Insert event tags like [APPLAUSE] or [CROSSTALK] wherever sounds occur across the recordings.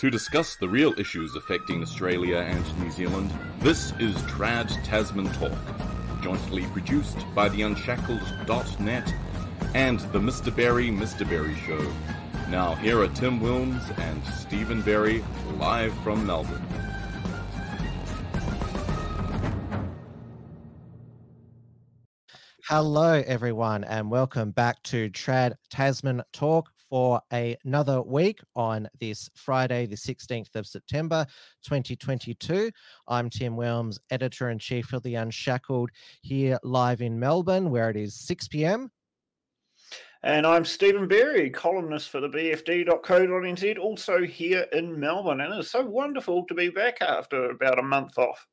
To discuss the real issues affecting Australia and New Zealand, this is Trad Tasman Talk, jointly produced by the Unshackled.net and the Mr. Berry Mr. Berry Show. Now, here are Tim Wilms and Stephen Berry live from Melbourne. Hello, everyone, and welcome back to Trad Tasman Talk for another week on this Friday, the 16th of September, 2022. I'm Tim Wilms, editor in chief of The Unshackled, here live in Melbourne, where it is 6 p.m. And I'm Stephen Berry, columnist for the BFD.co.nz, also here in Melbourne. And it's so wonderful to be back after about a month off.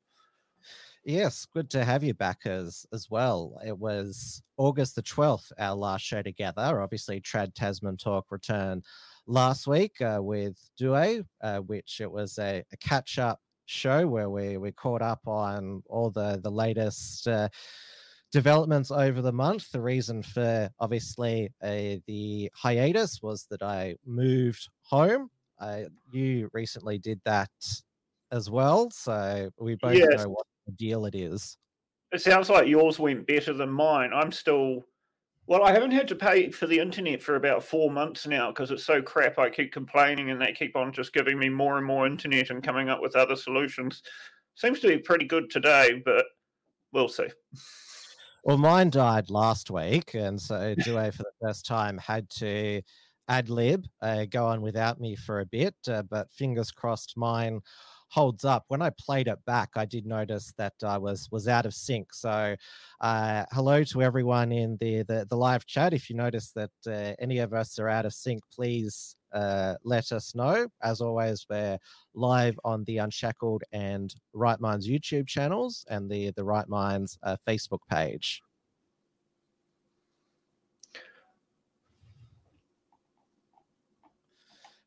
Yes, good to have you back as as well. It was August the 12th, our last show together. Obviously, Trad Tasman Talk returned last week uh, with Due, uh, which it was a, a catch up show where we, we caught up on all the, the latest uh, developments over the month. The reason for obviously uh, the hiatus was that I moved home. Uh, you recently did that as well. So we both yes. know what deal it is. It sounds like yours went better than mine. I'm still, well, I haven't had to pay for the internet for about four months now because it's so crap. I keep complaining and they keep on just giving me more and more internet and coming up with other solutions. Seems to be pretty good today, but we'll see. Well, mine died last week, and so [LAUGHS] Due for the first time had to ad lib, uh, go on without me for a bit, uh, but fingers crossed mine holds up. When I played it back, I did notice that I was was out of sync. So, uh, hello to everyone in the, the, the live chat. If you notice that uh, any of us are out of sync, please uh, let us know. As always, we're live on the Unshackled and Right Minds YouTube channels and the the Right Minds uh, Facebook page.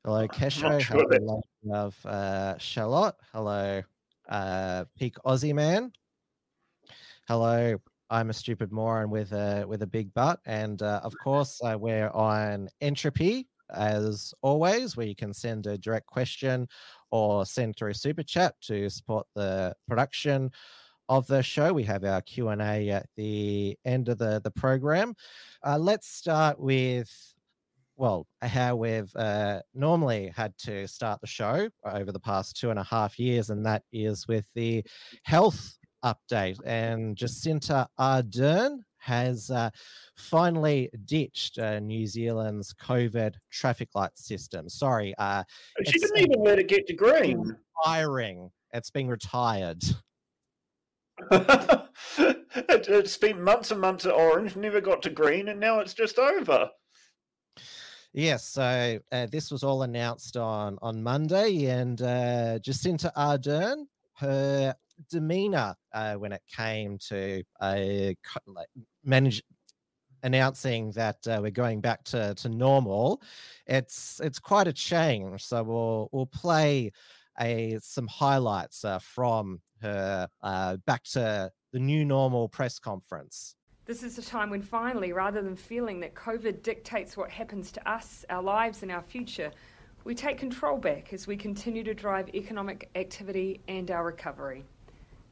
Hello, [LAUGHS] Kesho. Sure Hello, love uh, Charlotte. Hello, uh, Peak Aussie Man. Hello, I'm a stupid moron with a with a big butt, and uh, of course, uh, we're on Entropy as always, where you can send a direct question or send through super chat to support the production of the show. We have our Q and A at the end of the the program. Uh, let's start with well, how we've uh, normally had to start the show over the past two and a half years, and that is with the health update. And Jacinda Ardern has uh, finally ditched uh, New Zealand's COVID traffic light system. Sorry, uh, she didn't even let it get to green. Firing. It's been retired. [LAUGHS] it, it spent months and months at orange, never got to green, and now it's just over. Yes, so uh, this was all announced on on Monday, and uh, Jacinda Ardern, her demeanor uh, when it came to like manage announcing that uh, we're going back to, to normal, it's it's quite a change. So we'll we'll play a some highlights uh, from her uh, back to the new normal press conference. This is a time when finally, rather than feeling that COVID dictates what happens to us, our lives, and our future, we take control back as we continue to drive economic activity and our recovery.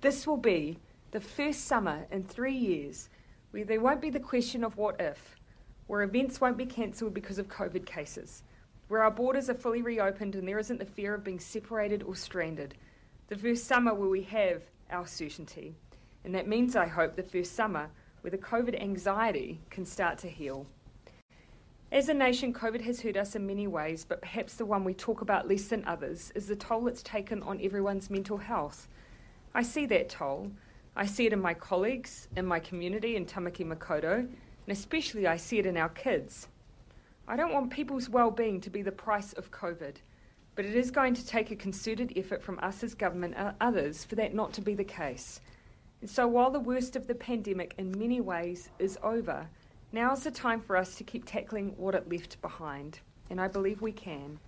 This will be the first summer in three years where there won't be the question of what if, where events won't be cancelled because of COVID cases, where our borders are fully reopened and there isn't the fear of being separated or stranded. The first summer where we have our certainty. And that means, I hope, the first summer where the COVID anxiety can start to heal. As a nation, COVID has hurt us in many ways, but perhaps the one we talk about less than others is the toll it's taken on everyone's mental health. I see that toll. I see it in my colleagues, in my community in Tamaki Makaurau, and especially I see it in our kids. I don't want people's well-being to be the price of COVID, but it is going to take a concerted effort from us as government and others for that not to be the case. So, while the worst of the pandemic in many ways is over, now is the time for us to keep tackling what it left behind. And I believe we can.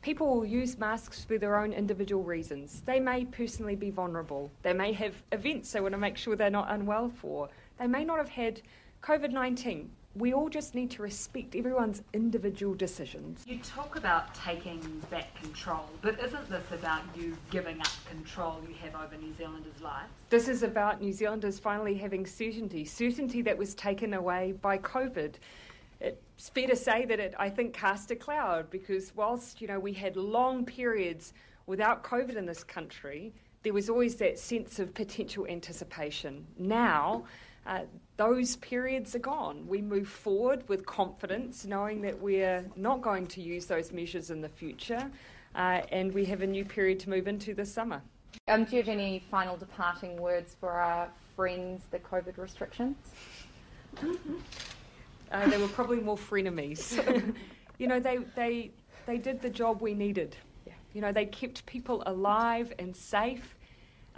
People will use masks for their own individual reasons. They may personally be vulnerable. They may have events they want to make sure they're not unwell for. They may not have had COVID 19, we all just need to respect everyone's individual decisions. You talk about taking back control, but isn't this about you giving up control you have over New Zealanders' lives? This is about New Zealanders finally having certainty, certainty that was taken away by COVID. It's fair to say that it, I think, cast a cloud because whilst you know we had long periods without COVID in this country, there was always that sense of potential anticipation. Now uh, those periods are gone. We move forward with confidence, knowing that we're not going to use those measures in the future, uh, and we have a new period to move into this summer. Um, do you have any final departing words for our friends, the COVID restrictions? Uh, they were probably more frenemies. [LAUGHS] you know, they, they, they did the job we needed. Yeah. You know, they kept people alive and safe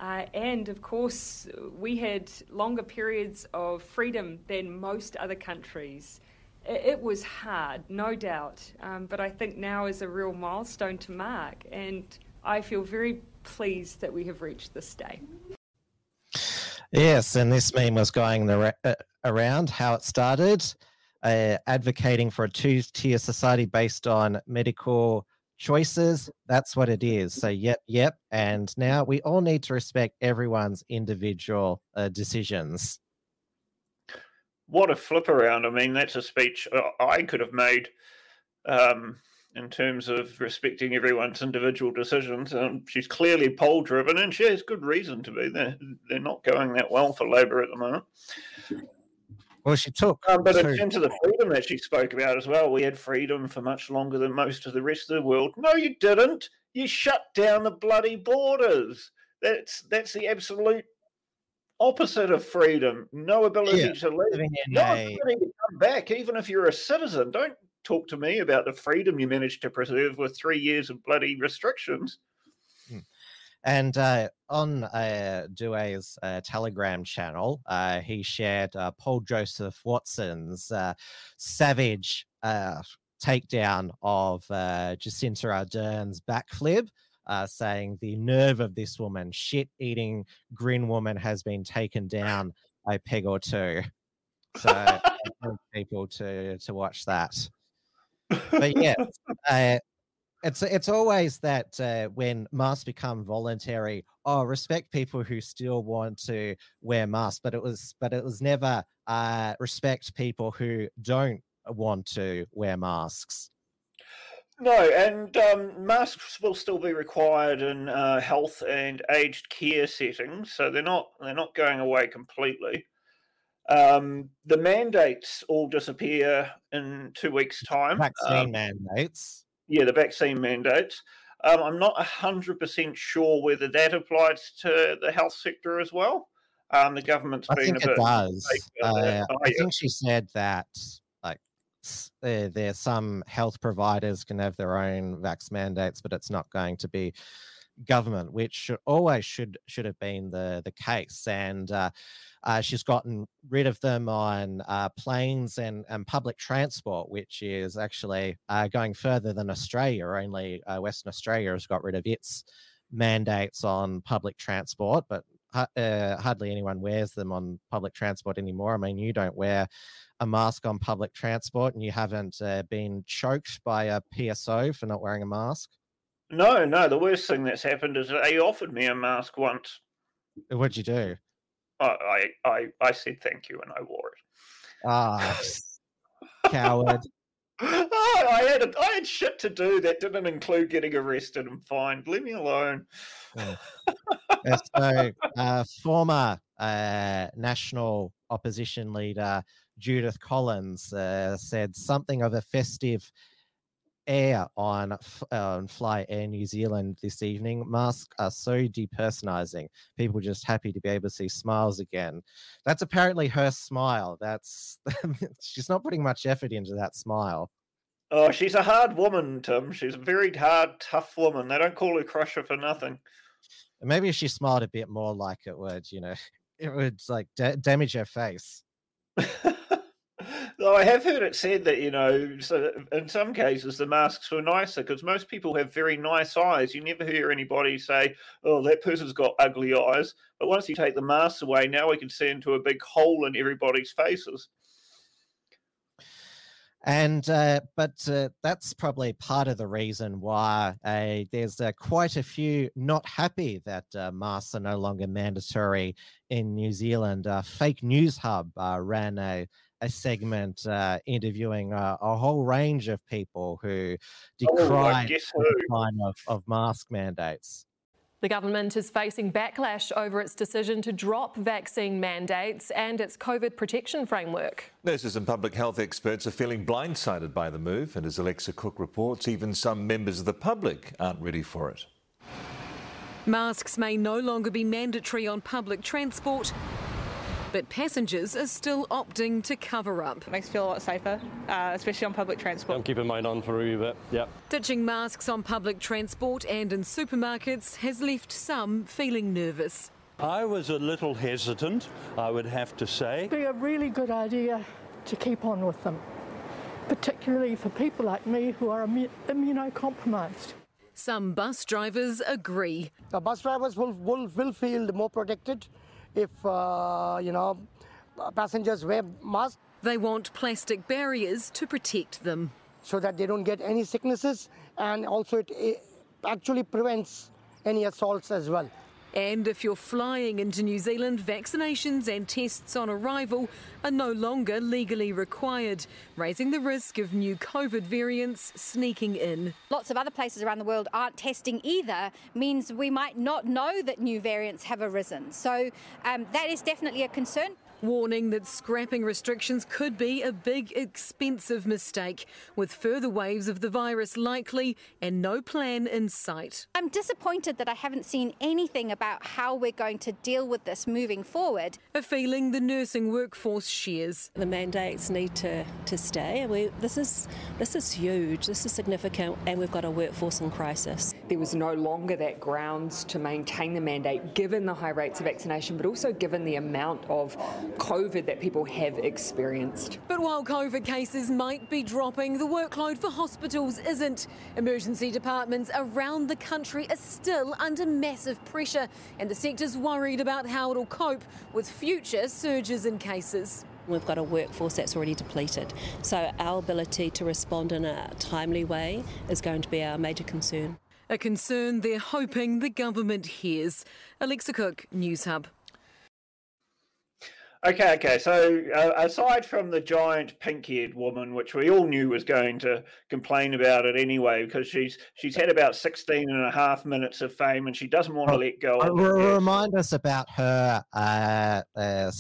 uh, and of course, we had longer periods of freedom than most other countries. It, was hard, no doubt, um, but I think now is a real milestone to mark, and I feel very pleased that we have reached this day. Yes, and this meme was going the, uh, around how it started, uh, advocating for a two tier society based on medical choices that's what it is. So yep yep and now we all need to respect everyone's individual uh, decisions. What a flip around i mean that's a speech uh, i could have made um, in terms of respecting everyone's individual decisions um, she's clearly poll driven and she has good reason to be they're, they're not going that well for labor at the moment well, she took. Um, but terms of the freedom that she spoke about as well, we had freedom for much longer than most of the rest of the world. No, you didn't. You shut down the bloody borders. That's that's the absolute opposite of freedom. No ability yeah. to leave. No a... ability to come back, even if you're a citizen. Don't talk to me about the freedom you managed to preserve with three years of bloody restrictions. And uh, on uh, uh, Telegram channel, uh, he shared uh, Paul Joseph Watson's uh, savage uh, takedown of Jacinda Ardern's backflip, saying the nerve of this woman, shit eating grin woman, has been taken down a peg or two. So I [LAUGHS] people to to watch that. But yeah, [LAUGHS] it's it's always that uh, when masks become voluntary oh respect people who still want to wear masks but it was but it was never uh, respect people who don't want to wear masks. No and um, masks will still be required in uh, health and aged care settings so they're not they're not going away completely. Um, the mandates all disappear in two weeks time vaccine um, mandates yeah, the vaccine mandates. Um, I'm not 100% sure whether that applies to the health sector as well. Um, the government's I been think it does. Uh, I think she said that like uh, there's some health providers can have their own vax mandates, but it's not going to be government, which should, always should should have been the the case. And uh, uh, she's gotten rid of them on uh, planes and, and public transport, which is actually uh, going further than Australia. Only uh, Western Australia has got rid of its mandates on public transport, but uh, hardly anyone wears them on public transport anymore. I mean, you don't wear a mask on public transport and you haven't been choked by a PSO for not wearing a mask. No, no. The worst thing that's happened is they offered me a mask once. What'd you do? I, I, I said thank you and I wore it. Ah, [LAUGHS] coward. Oh, I had a, I had shit to do that didn't include getting arrested and fined. Leave me alone. Yeah. so, uh, former uh, national opposition leader Judith Collins uh, said something of a festive air on uh, Fly Air New Zealand this evening. Masks are so depersonalizing. People just happy to be able to see smiles again. That's apparently her smile. That's [LAUGHS] she's not putting much effort into that smile. Oh, she's a hard woman, Tim. She's a very hard, tough woman. They don't call her Crusher for nothing. Maybe if she smiled a bit more like it would, you know, [LAUGHS] it would like da- damage her face. [LAUGHS] Though I have heard it said that you know, so in some cases the masks were nicer because most people have very nice eyes. You never hear anybody say, "Oh, that person's got ugly eyes." But once you take the masks away, now we can see into a big hole in everybody's faces. And uh, but uh, that's probably part of the reason why uh, there's uh, quite a few not happy that uh, masks are no longer mandatory in New Zealand. Uh, Fake News Hub ran a a segment uh, interviewing uh, a whole range of people who decry oh, the line of, of mask mandates. The government is facing backlash over its decision to drop vaccine mandates and its COVID protection framework. Nurses and public health experts are feeling blindsided by the move, and as Alexa Cook reports, even some members of the public aren't ready for it. Masks may no longer be mandatory on public transport, but passengers are still opting to cover up. It makes you feel a lot safer, uh, especially on public transport. I'm keeping mine on for a wee bit, yep. Ditching masks on public transport and in supermarkets has left some feeling nervous. I was a little hesitant, I would have to say. It'd be a really good idea to keep on with them, particularly for people like me who are immunocompromised. Some bus drivers agree. The bus drivers will, will, will feel more protected if, uh, you know, passengers wear masks. They want plastic barriers to protect them. So that they don't get any sicknesses and also it, it actually prevents any assaults as well. And if you're flying into New Zealand, vaccinations and tests on arrival are no longer legally required, raising the risk of new COVID variants sneaking in. Lots of other places around the world aren't testing either, means we might not know that new variants have arisen. So um, that is definitely a concern warning that scrapping restrictions could be a big, expensive mistake, with further waves of the virus likely and no plan in sight. I'm disappointed that I haven't seen anything about how we're going to deal with this moving forward. A feeling the nursing workforce shares. The mandates need to, to stay. We, this is this is huge. This is significant, and we've got a workforce in crisis. There was no longer that grounds to maintain the mandate, given the high rates of vaccination, but also given the amount of COVID that people have experienced. But while COVID cases might be dropping, the workload for hospitals isn't. Emergency departments around the country are still under massive pressure, and the sector's worried about how it'll cope with future surges in cases. We've got a workforce that's already depleted. So our ability to respond in a timely way is going to be our major concern. A concern they're hoping the government hears. Alexa Cook, Newshub. Okay, okay. So uh, aside from the giant pink-haired woman, which we all knew was going to complain about it anyway, because she's she's had about 16 and a half minutes of fame and she doesn't want to let go of uh, it. Remind us about her uh, uh,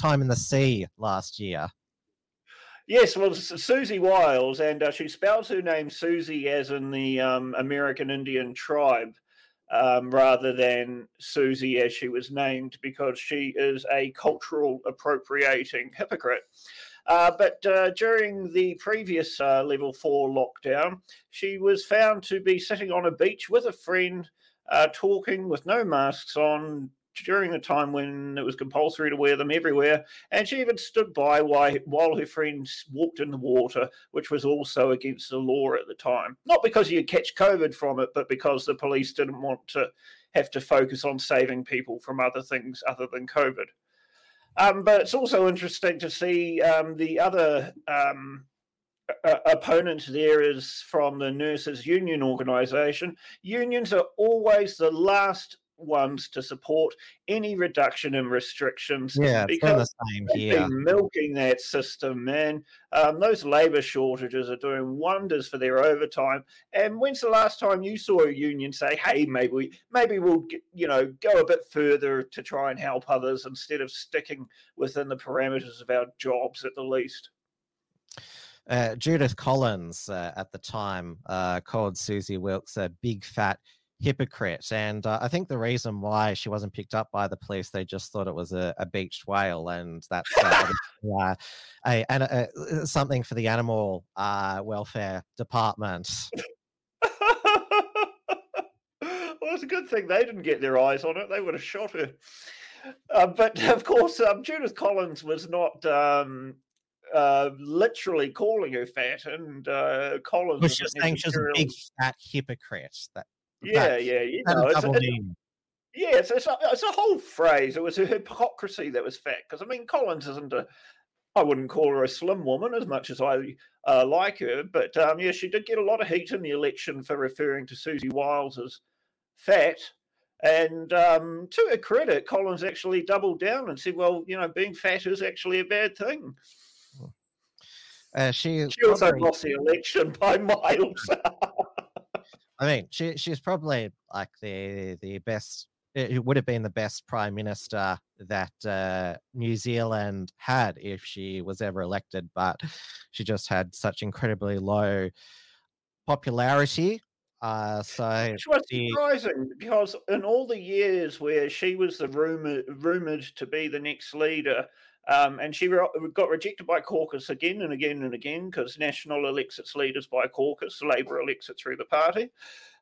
time in the sea last year. Yes, well, Siouxsie Wiles, and uh, she spells her name Siouxsie as in the um, American Indian tribe um, rather than Susie as she was named because she is a cultural appropriating hypocrite. Uh, but uh, during the previous uh, level four lockdown, she was found to be sitting on a beach with a friend, uh, talking with no masks on, during the time when it was compulsory to wear them everywhere. And she even stood by while, her friends walked in the water, which was also against the law at the time. Not because you catch COVID from it, but because the police didn't want to have to focus on saving people from other things other than COVID. Um, but it's also interesting to see um, the other um, opponent there is from the nurses union organization. Unions are always the last ones to support any reduction in restrictions. Yeah, because the same here. Been milking that system, man. Um, those labour shortages are doing wonders for their overtime. And when's the last time you saw a union say, "Hey, maybe we, maybe we'll, you know, go a bit further to try and help others instead of sticking within the parameters of our jobs at the least." Uh, Judith Collins uh, at the time uh, called Siouxsie Wiles a big fat hypocrite. And uh, I think the reason why she wasn't picked up by the police, they just thought it was a, a beached whale, and that's uh, [LAUGHS] uh, a, a, a, something for the animal uh, welfare department. [LAUGHS] well, it's a good thing they didn't get their eyes on it; they would have shot her. Uh, but [LAUGHS] of course, um, Judith Collins was not um, uh, literally calling her fat, and uh, Collins was just saying she's a big fat hypocrite. That yeah, yeah, you know, it's, it's, yeah, it's, it's, a, it's a whole phrase. It was a hypocrisy that was fat. Because I mean, Collins isn't a. I wouldn't call her a slim woman as much as I uh, like her. But um, yeah, she did get a lot of heat in the election for referring to Siouxsie Wiles as fat. And um, to her credit, Collins actually doubled down and said, "Well, you know, being fat is actually a bad thing." Uh, she she also lost the election by [LAUGHS] miles. I mean, she she's probably like the the best. It would have been the best prime minister that uh, New Zealand had if she was ever elected, but she just had such incredibly low popularity uh, so which was the... surprising because in all the years where she was the rumored rumored to be the next leader, um, and she got rejected by caucus again and again and again because National elects its leaders by caucus, Labor elects it through the party,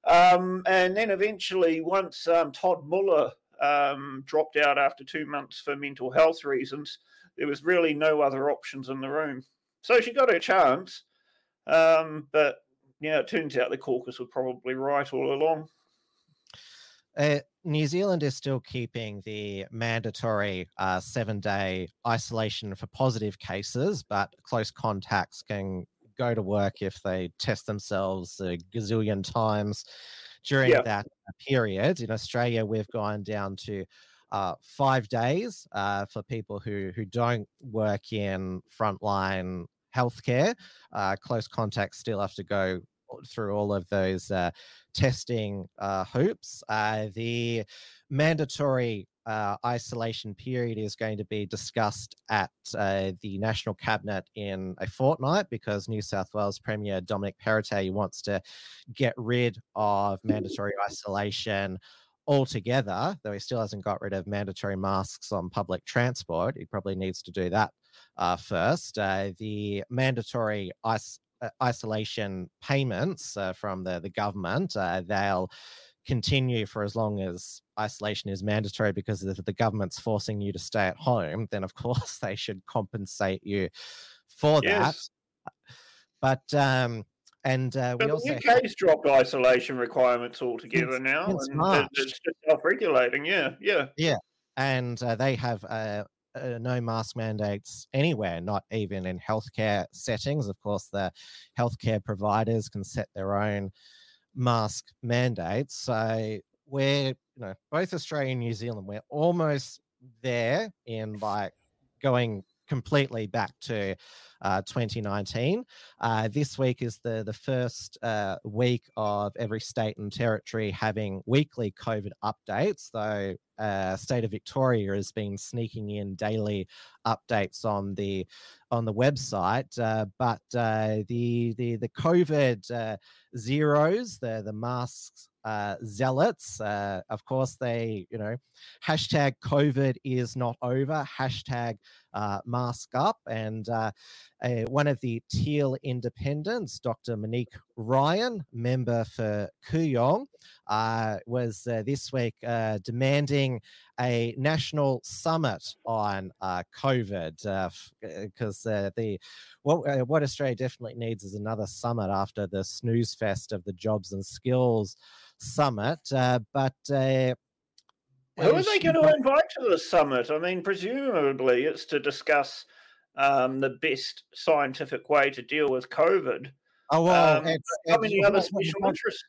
um, and then eventually once um, Todd Muller um, dropped out after two months for mental health reasons, there was really no other options in the room. So she got her chance, um, but know, it turns out the caucus were probably right all along. Uh, New Zealand is still keeping the mandatory uh, seven day isolation for positive cases, but close contacts can go to work if they test themselves a gazillion times during yeah. that period. In Australia, we've gone down to uh, five days uh, for people who who don't work in frontline healthcare. Uh, close contacts still have to go through all of those uh, testing uh, hoops. Uh, the mandatory uh, isolation period is going to be discussed at uh, the National Cabinet in a fortnight because New South Wales Premier Dominic Perrottet wants to get rid of [LAUGHS] mandatory isolation altogether, though he still hasn't got rid of mandatory masks on public transport. He probably needs to do that uh, first. Uh, the mandatory ice, isolation payments uh, from the, the government, uh, they'll continue for as long as isolation is mandatory because if the government's forcing you to stay at home, then of [LAUGHS] course they should compensate you for yes. that. But um, and uh, we also the UK's dropped isolation requirements altogether since, now, since and it's just self-regulating. Yeah, yeah, yeah. And uh, they have uh, uh, no mask mandates anywhere, not even in healthcare settings. Of course, the healthcare providers can set their own mask mandates. So we're, you know, both Australia and New Zealand, we're almost there in like going completely back to uh, 2019. Uh, this week is the the first uh, week of every state and territory having weekly COVID updates. Though uh, state of Victoria has been sneaking in daily updates on the on the website, uh, but uh, the the the COVID zeros, the the masks uh, zealots. Uh, of course, they, you know, hashtag COVID is not over, hashtag uh, mask up. And uh, one of the Teal independents, Dr. Monique Ryan, member for Kooyong, uh, was uh, this week demanding a national summit on COVID because the what, what Australia definitely needs is another summit after the snooze fest of the jobs and skills summit. Uh, but uh, who are they going to invite to the summit? I mean, presumably it's to discuss um, the best scientific way to deal with COVID. Oh well, um, it's, how many other special interests?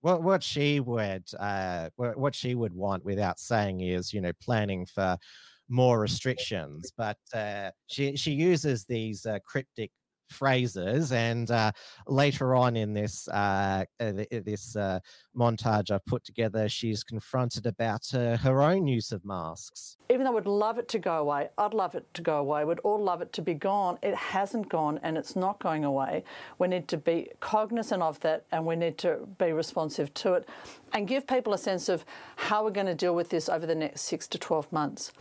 What what she would uh, what she would want without saying is you know planning for more restrictions, but uh, she she uses these uh, cryptic phrases. And uh, later on in this uh, uh this uh, montage I've put together, she's confronted about her own use of masks. Even though I would love it to go away, I'd love it to go away. We'd all love it to be gone. It hasn't gone, and it's not going away. We need to be cognizant of that, and we need to be responsive to it, and give people a sense of how we're going to deal with this over the next six to twelve months.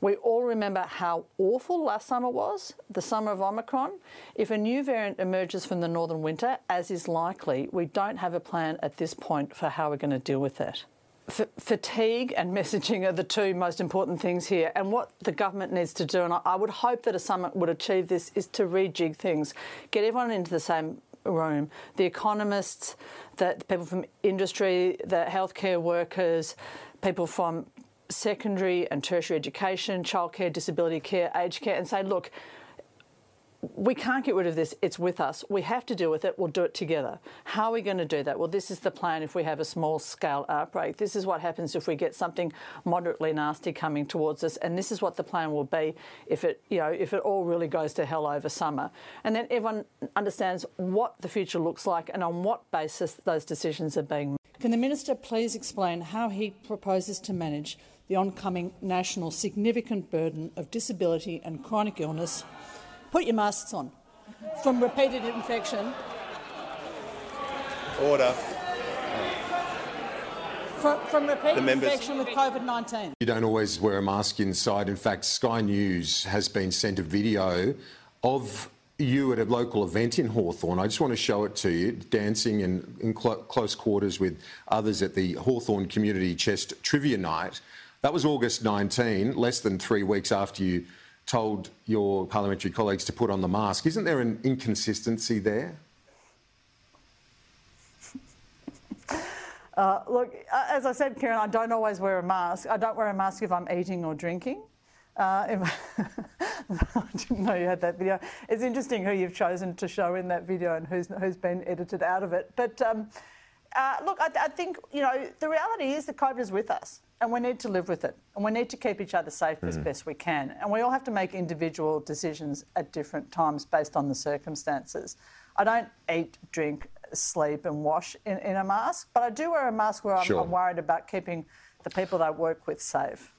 We all remember how awful last summer was, the summer of Omicron. If a new variant emerges from the northern winter, as is likely, we don't have a plan at this point for how we're going to deal with it. F- fatigue and [LAUGHS] messaging are the two most important things here. And what the government needs to do, and I, would hope that a summit would achieve this, is to rejig things, get everyone into the same room the economists, the people from industry, the healthcare workers, people from secondary and tertiary education, childcare, disability care, aged care, and say, look, we can't get rid of this. It's with us. We have to deal with it. We'll do it together. How are we going to do that? Well, this is the plan if we have a small scale outbreak. This is what happens if we get something moderately nasty coming towards us. And this is what the plan will be if it, you know, if it all really goes to hell over summer. And then everyone understands what the future looks like and on what basis those decisions are being made. Can the Minister please explain how he proposes to manage the oncoming national significant burden of disability and chronic illness Put your masks on. From repeated infection. Order. From, from repeated infection with COVID 19. You don't always wear a mask inside. In fact, Sky News has been sent a video of you at a local event in Hawthorn. I just want to show it to you, dancing in, in cl close quarters with others at the Hawthorn Community Chest Trivia Night. That was August 19, less than three weeks after you told your parliamentary colleagues to put on the mask. Isn't there an inconsistency there? [LAUGHS] Uh, look, as I said, Karen, I don't always wear a mask. I don't wear a mask if I'm eating or drinking. Uh, if, [LAUGHS] I didn't know you had that video. It's interesting who you've chosen to show in that video and who's, who's been edited out of it. But um, uh, look, I, I, think, you know, the reality is that COVID is with us and we need to live with it. And we need to keep each other safe mm. as best we can. And we all have to make individual decisions at different times based on the circumstances. I don't eat, drink, sleep, and wash in, in a mask, but I do wear a mask where I'm, sure. I'm worried about keeping the people that I work with safe.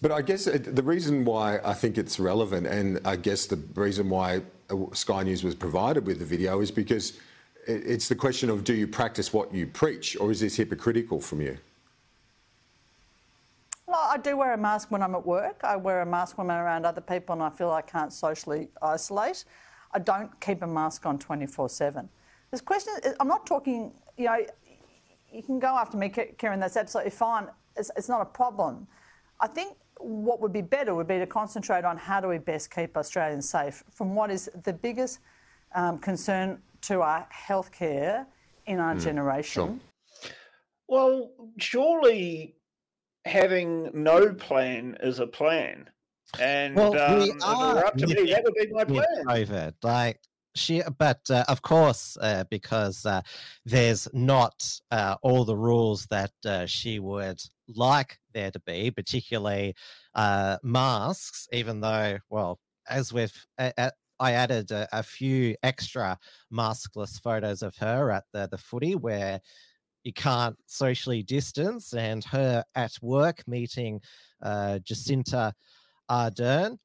But I guess the reason why I think it's relevant, and I guess the reason why uh, Sky News was provided with the video, is because it's the question of do you practice what you preach, or is this hypocritical from you? Well, I do wear a mask when I'm at work. I wear a mask when I'm around other people and I feel I can't socially isolate. I don't keep a mask on 24 7. This question, I'm not talking, you know, you can go after me, Karen, that's absolutely fine. It's, it's not a problem. I think what would be better would be to concentrate on how do we best keep Australians safe from what is the biggest um, concern to our healthcare in our mm, generation. Sure. Well, surely having no plan is a plan. And well, we um, are up to me, that would be my plan. COVID, like she, but uh, of course, uh, because uh, there's not uh, all the rules that uh, she would like there to be, particularly uh, masks. Even though, well, as with I added a, a, few extra maskless photos of her at the the footy where you can't socially distance, and her at work meeting uh, Jacinda Ardern.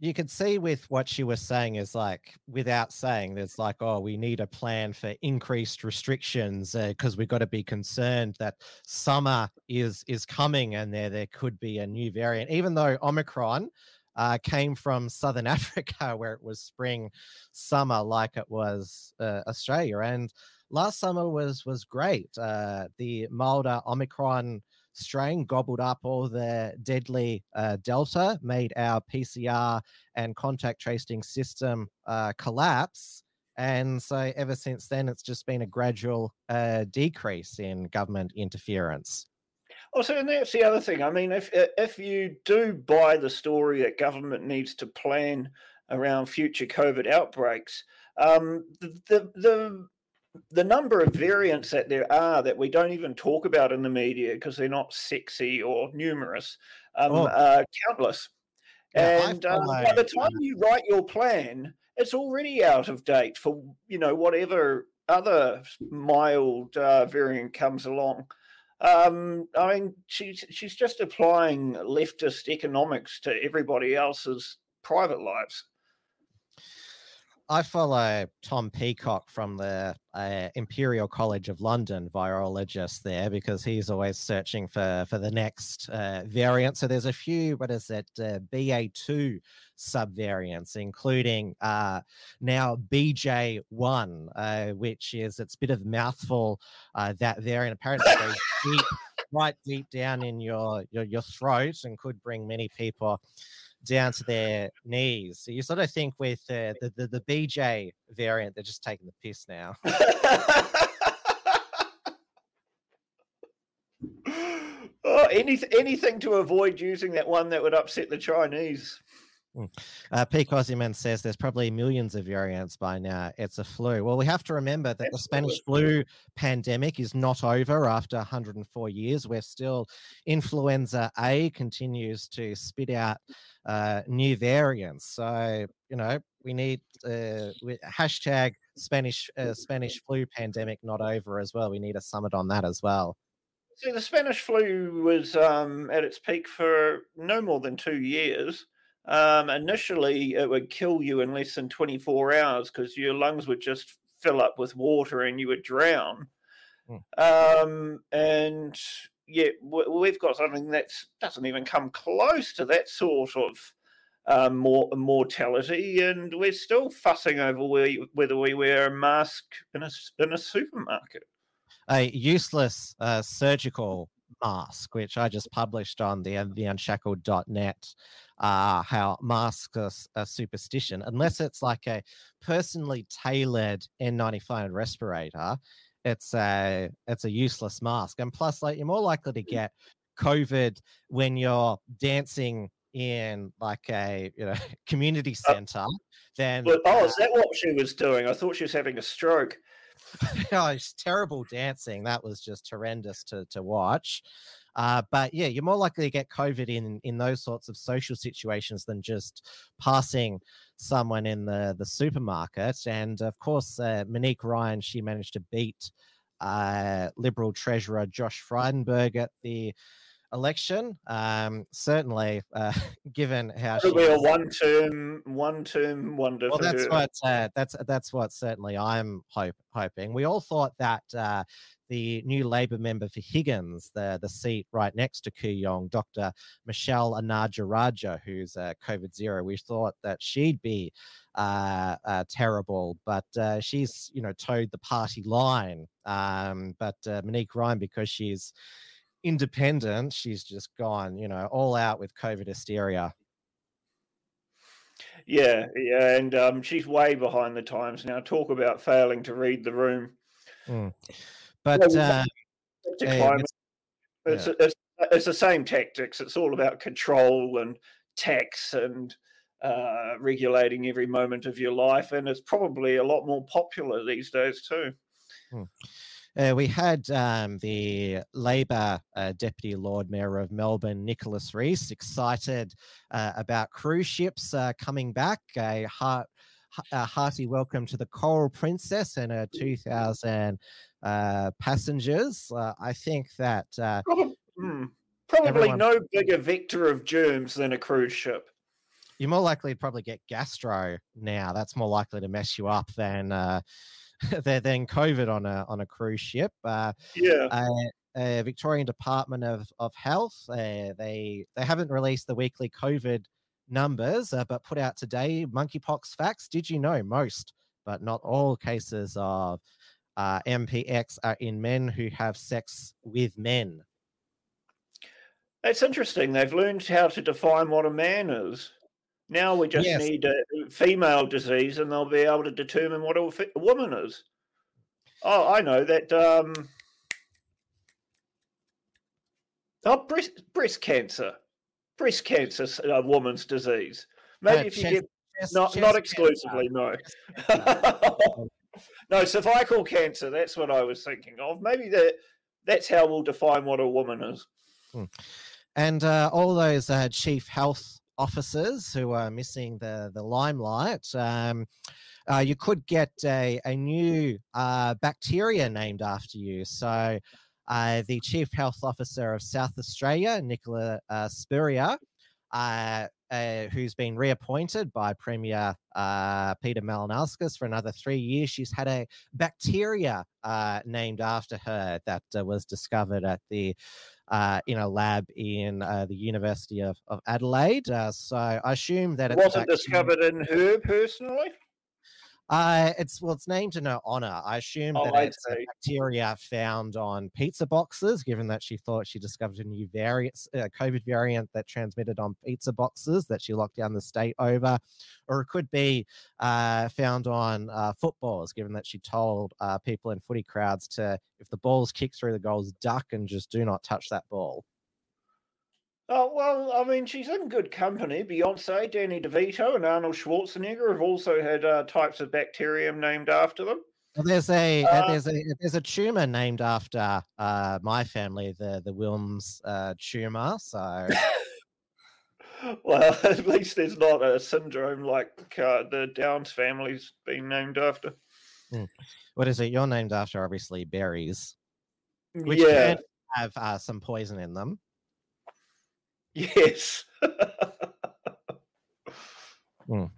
You could see with what she was saying is like, without saying, there's like, oh, we need a plan for increased restrictions because uh, we've got to be concerned that summer is is coming and there there could be a new variant. Even though Omicron uh, came from Southern [LAUGHS] Africa, where it was spring, summer, like it was uh, Australia, and last summer was was great. Uh, the milder Omicron strain gobbled up all the deadly uh, Delta, made our PCR and contact tracing system uh, collapse. And so ever since then, it's just been a gradual uh, decrease in government interference. Also, and that's the other thing. I mean, if if you do buy the story that government needs to plan around future COVID outbreaks, um, the, the the the number of variants that there are that we don't even talk about in the media because they're not sexy or numerous um, oh. are countless. Yeah, and um, by the time you write your plan, it's already out of date for you know whatever other mild uh, variant comes along. Um, I mean, she's she's just applying leftist economics to everybody else's private lives. I follow Tom Peacock from the uh, Imperial College of London, virologist there, because he's always searching for for the next uh, variant. So there's a few, what is it, uh, BA2 subvariants, including uh, now BJ1, uh, which is it's a bit of a mouthful. Uh, that variant apparently [LAUGHS] goes deep, right deep down in your, your your throat and could bring many people down to their knees. So you sort of think with uh, the, the the BJ variant, they're just taking the piss now. [LAUGHS] oh, anything anything to avoid using that one that would upset the Chinese. Mm. Uh, Peak Aussie Man says there's probably millions of variants by now. It's a flu. Well, we have to remember that the Spanish flu pandemic is not over after 104 years. We're still, influenza A continues to spit out uh, new variants. So, you know, we need uh, we, hashtag Spanish uh, Spanish flu pandemic not over as well. We need a summit on that as well. See, the Spanish flu was um, at its peak for no more than two years. Um, initially, it would kill you in less than 24 hours because your lungs would just fill up with water and you would drown. Mm. Um, and yeah, we've got something that doesn't even come close to that sort of um, more mortality, and we're still fussing over whether we wear a mask in a in a supermarket. A useless uh, surgical mask, which I just published on the theunshackled.net, uh, how masks are a superstition, unless it's like a personally tailored N95 respirator, it's a it's a useless mask. And plus, like you're more likely to get COVID when you're dancing in like a you know [LAUGHS] community center uh, then well, oh is that what she was doing i thought she was having a stroke [LAUGHS] oh, terrible dancing. That was just horrendous to to watch. Uh, but yeah, you're more likely to get COVID in in those sorts of social situations than just passing someone in the the supermarket. And of course, uh, Monique Ryan, she managed to beat uh, Liberal Treasurer Josh Frydenberg at the election. Um, certainly, uh, [LAUGHS] given how it'll be a one-term, one-term wonder. Well, that's her. what uh, that's that's what certainly I'm hope, hoping. We all thought that uh, the new Labor member for Higgins, the the seat right next to Kooyong, Dr. Michelle Ananda-Rajah, who's uh, COVID zero, we thought that she'd be uh, uh, terrible, but uh, she's you know towed the party line. Um, but uh, Monique Ryan, because she's independent, she's just gone, you know, all out with COVID hysteria. Yeah, yeah, and um, she's way behind the times now. Talk about failing to read the room. Mm. But uh, it's, yeah. it's, it's, it's, the same tactics. It's all about control and tax and uh, regulating every moment of your life, and it's probably a lot more popular these days too. Mm. Uh, we had um, the Labor uh, Deputy Lord Mayor of Melbourne, Nicholas Reece, excited uh, about cruise ships uh, coming back. A, heart, a, hearty welcome to the Coral Princess and her 2,000 uh, passengers. Uh, I think that. probably, mm, probably no bigger vector of germs than a cruise ship you're more likely to probably get gastro now. That's more likely to mess you up than uh, [LAUGHS] than COVID on a on a cruise ship. Uh, yeah. Uh, Victorian Department of of Health. Uh, they they haven't released the weekly COVID numbers, uh, but put out today monkeypox facts. Did you know most, but not all cases of uh, MPX are in men who have sex with men? It's interesting. They've learned how to define what a man is. Now we just yes. need a female disease, and they'll be able to determine what a woman is. Oh, I know that. Um, oh, breast breast cancer, breast cancer, a woman's disease. Maybe uh, if you chest, get chest, not chest not exclusively, [LAUGHS] cancer. no. no, cervical cancer. That's what I was thinking of. Maybe that that's how we'll define what a woman is. Hmm. And uh, all those uh, chief health officers who are missing the the limelight. Um, uh, you could get a, a new uh, bacteria named after you. So, uh, the Chief Health Officer of South Australia, Nicola uh, Spurrier, uh, uh, who's been reappointed by Premier Peter Malinauskas for another three years. She's had a bacteria named after her that was discovered at the uh, in a lab in uh, the University of, of Adelaide. so I assume that it wasn't discovered in her personally. Uh, it's well, it's named in her honor. I assume oh, that I it's a bacteria found on pizza boxes, given that she thought she discovered a new variant, uh, COVID variant that transmitted on pizza boxes that she locked down the state over, or it could be uh, found on uh, footballs, given that she told uh, people in footy crowds to, if the ball's kicked through the goals, duck and just do not touch that ball. Oh well, I mean, she's in good company. Beyonce, Danny DeVito, and Arnold Schwarzenegger have also had uh, types of bacterium named after them. Well, there's a uh, Uh, there's a there's a tumor named after uh, my family, the the Wilms uh, tumor. So [LAUGHS] Well, [LAUGHS] at least there's not a syndrome like uh, the Downs family's been named after. Hmm. what is it? You're named after obviously berries, which yeah. can have uh, some poison in them. Yes. Mm.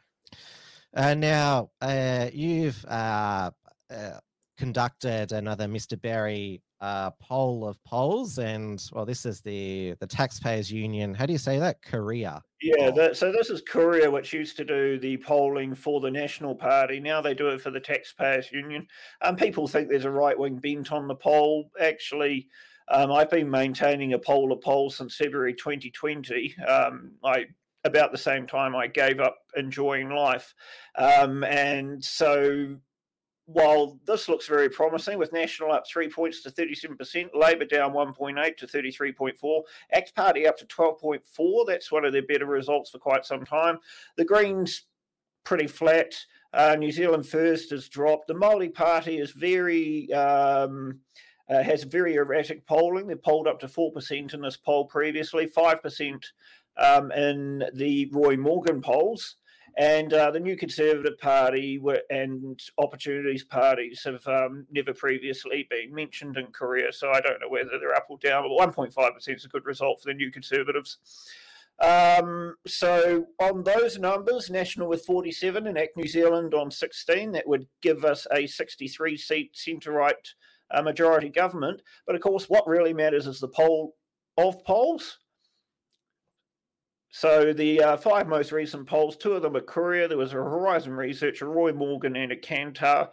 Uh, now, uh, you've uh, uh, conducted another Mr. Berry uh, poll of polls, and well, this is the the Taxpayers Union. How do you say that? Curia. Yeah, that, so this is Curia, which used to do the polling for the National Party. Now they do it for the Taxpayers Union. Um, people think there's a right wing bent on the poll. Actually, um, I've been maintaining a poll of polls since February 2020. Um, I about the same time I gave up enjoying life, um, and so while this looks very promising, with National up three points to 37%, Labor down 1.8 to 33.4, ACT Party up to 12.4. That's one of their better results for quite some time. The Greens pretty flat. Uh, New Zealand First has dropped. The Māori Party is very um, uh, has very erratic polling. They polled up to four percent in this poll previously, five percent um, in the Roy Morgan polls. And uh, the New Conservative Party were, and Opportunities parties have um, never previously been mentioned in Curia, so I don't know whether they're up or down. But 1.5% is a good result for the New Conservatives. Um, so on those numbers, National with 47 and ACT New Zealand on 16, that would give us a 63 seat centre right uh, majority government. But of course, what really matters is the poll of polls. So the uh, five most recent polls, two of them are Curia. There was a Horizon Research, a Roy Morgan, and a Kantar.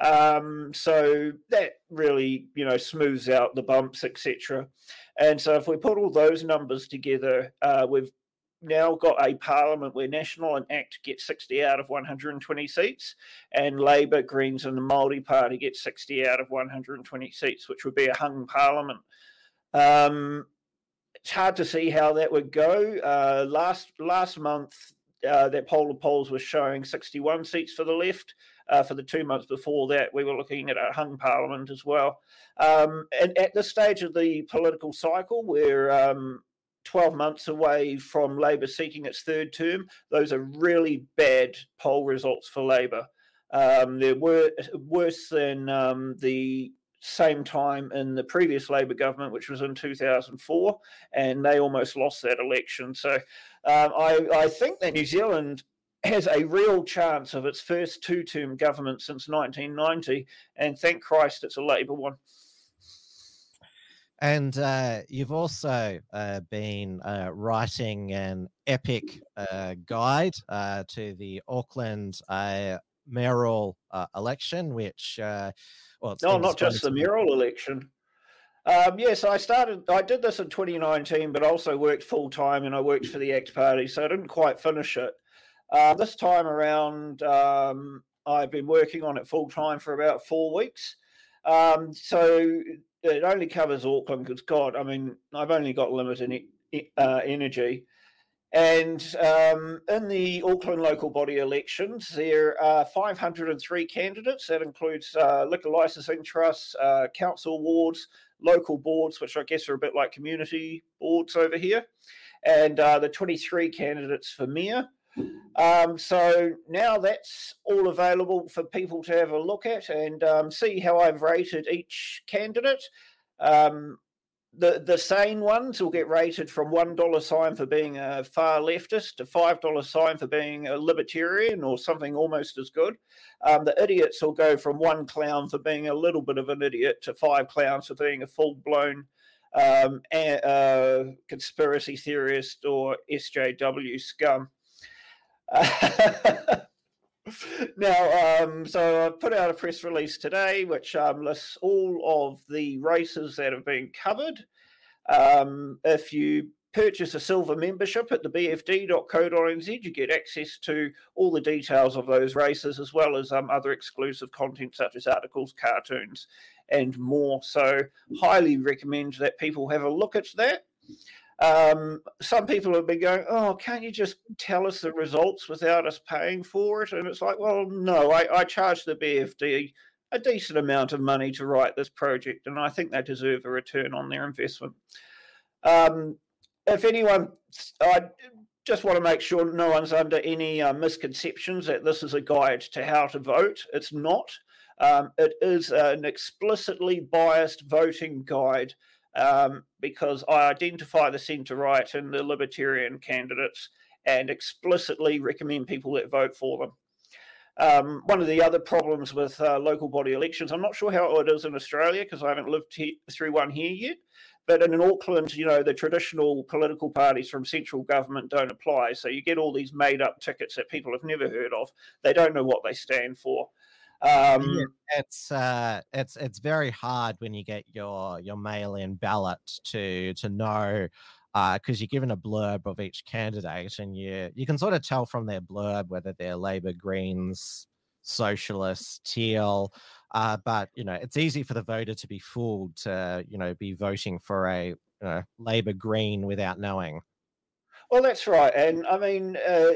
Um, so that really, you know, smooths out the bumps, etc. And so if we put all those numbers together, uh, we've now got a parliament where National and ACT get 60 out of 120 seats, and Labor, Greens, and the Māori Party get 60 out of 120 seats, which would be a hung parliament. Um, it's hard to see how that would go. Uh, last last month, uh, that poll of polls was showing 61 seats for the left. Uh, for the two months before that, we were looking at a hung parliament as well. Um, and at this stage of the political cycle, we're um, 12 months away from Labor seeking its third term. Those are really bad poll results for Labor. Um, they're wor- worse than um, the same time in the previous Labor government, which was in 2004, and they almost lost that election. So um, I, I think that New Zealand has a real chance of its first two term government since 1990, and thank Christ it's a Labor one. And uh, you've also uh, been uh, writing an epic uh, guide uh, to the Auckland uh, mayoral uh, election, which, uh, well, it's No, not just the mayoral election. Um, yes, I started. I did this in 2019, but also worked full time, and I worked for the ACT Party, so I didn't quite finish it. This time around, um, I've been working on it full time for about four weeks. Um, so it only covers Auckland because, God, I mean, I've only got limited uh, energy. And um, in the Auckland local body elections, there are 503 candidates. That includes uh, liquor licensing trusts, uh, council wards, local boards, which I guess are a bit like community boards over here, and uh, the 23 candidates for mayor. Um, so now that's all available for people to have a look at and um, see how I've rated each candidate. Um, the the sane ones will get rated from one dollar sign for being a far leftist to five dollar sign for being a libertarian or something almost as good. Um, the idiots will go from one clown for being a little bit of an idiot to five clowns for being a full blown um, uh, conspiracy theorist or SJW scum. [LAUGHS] now, um, so I put out a press release today which um, lists all of the races that have been covered. Um, if you purchase a silver membership at the bfd.co.nz, you get access to all the details of those races as well as um, other exclusive content such as articles, cartoons, and more. So, highly recommend that people have a look at that. Um, some people have been going, "Oh, can't you just tell us the results without us paying for it?" And it's like, well, no, I, I charge the BFD a decent amount of money to write this project, and I think they deserve a return on their investment. Um, if anyone, I just want to make sure no one's under any uh, misconceptions that this is a guide to how to vote. It's not. Um, it is an explicitly biased voting guide um, because I identify the centre right and the libertarian candidates and explicitly recommend people that vote for them. Um, one of the other problems with uh, local body elections, I'm not sure how it is in Australia because I haven't lived he- through one here yet. But in Auckland, you know, the traditional political parties from central government don't apply. So you get all these made up tickets that people have never heard of. They don't know what they stand for. Um, it's uh, it's it's very hard when you get your your mail-in ballot to to know because uh, you're given a blurb of each candidate, and you you can sort of tell from their blurb whether they're Labor, Greens, Socialists, Teal. Uh, but you know, it's easy for the voter to be fooled to you know be voting for a you know, Labor Green without knowing. Well, that's right, and I mean. Uh,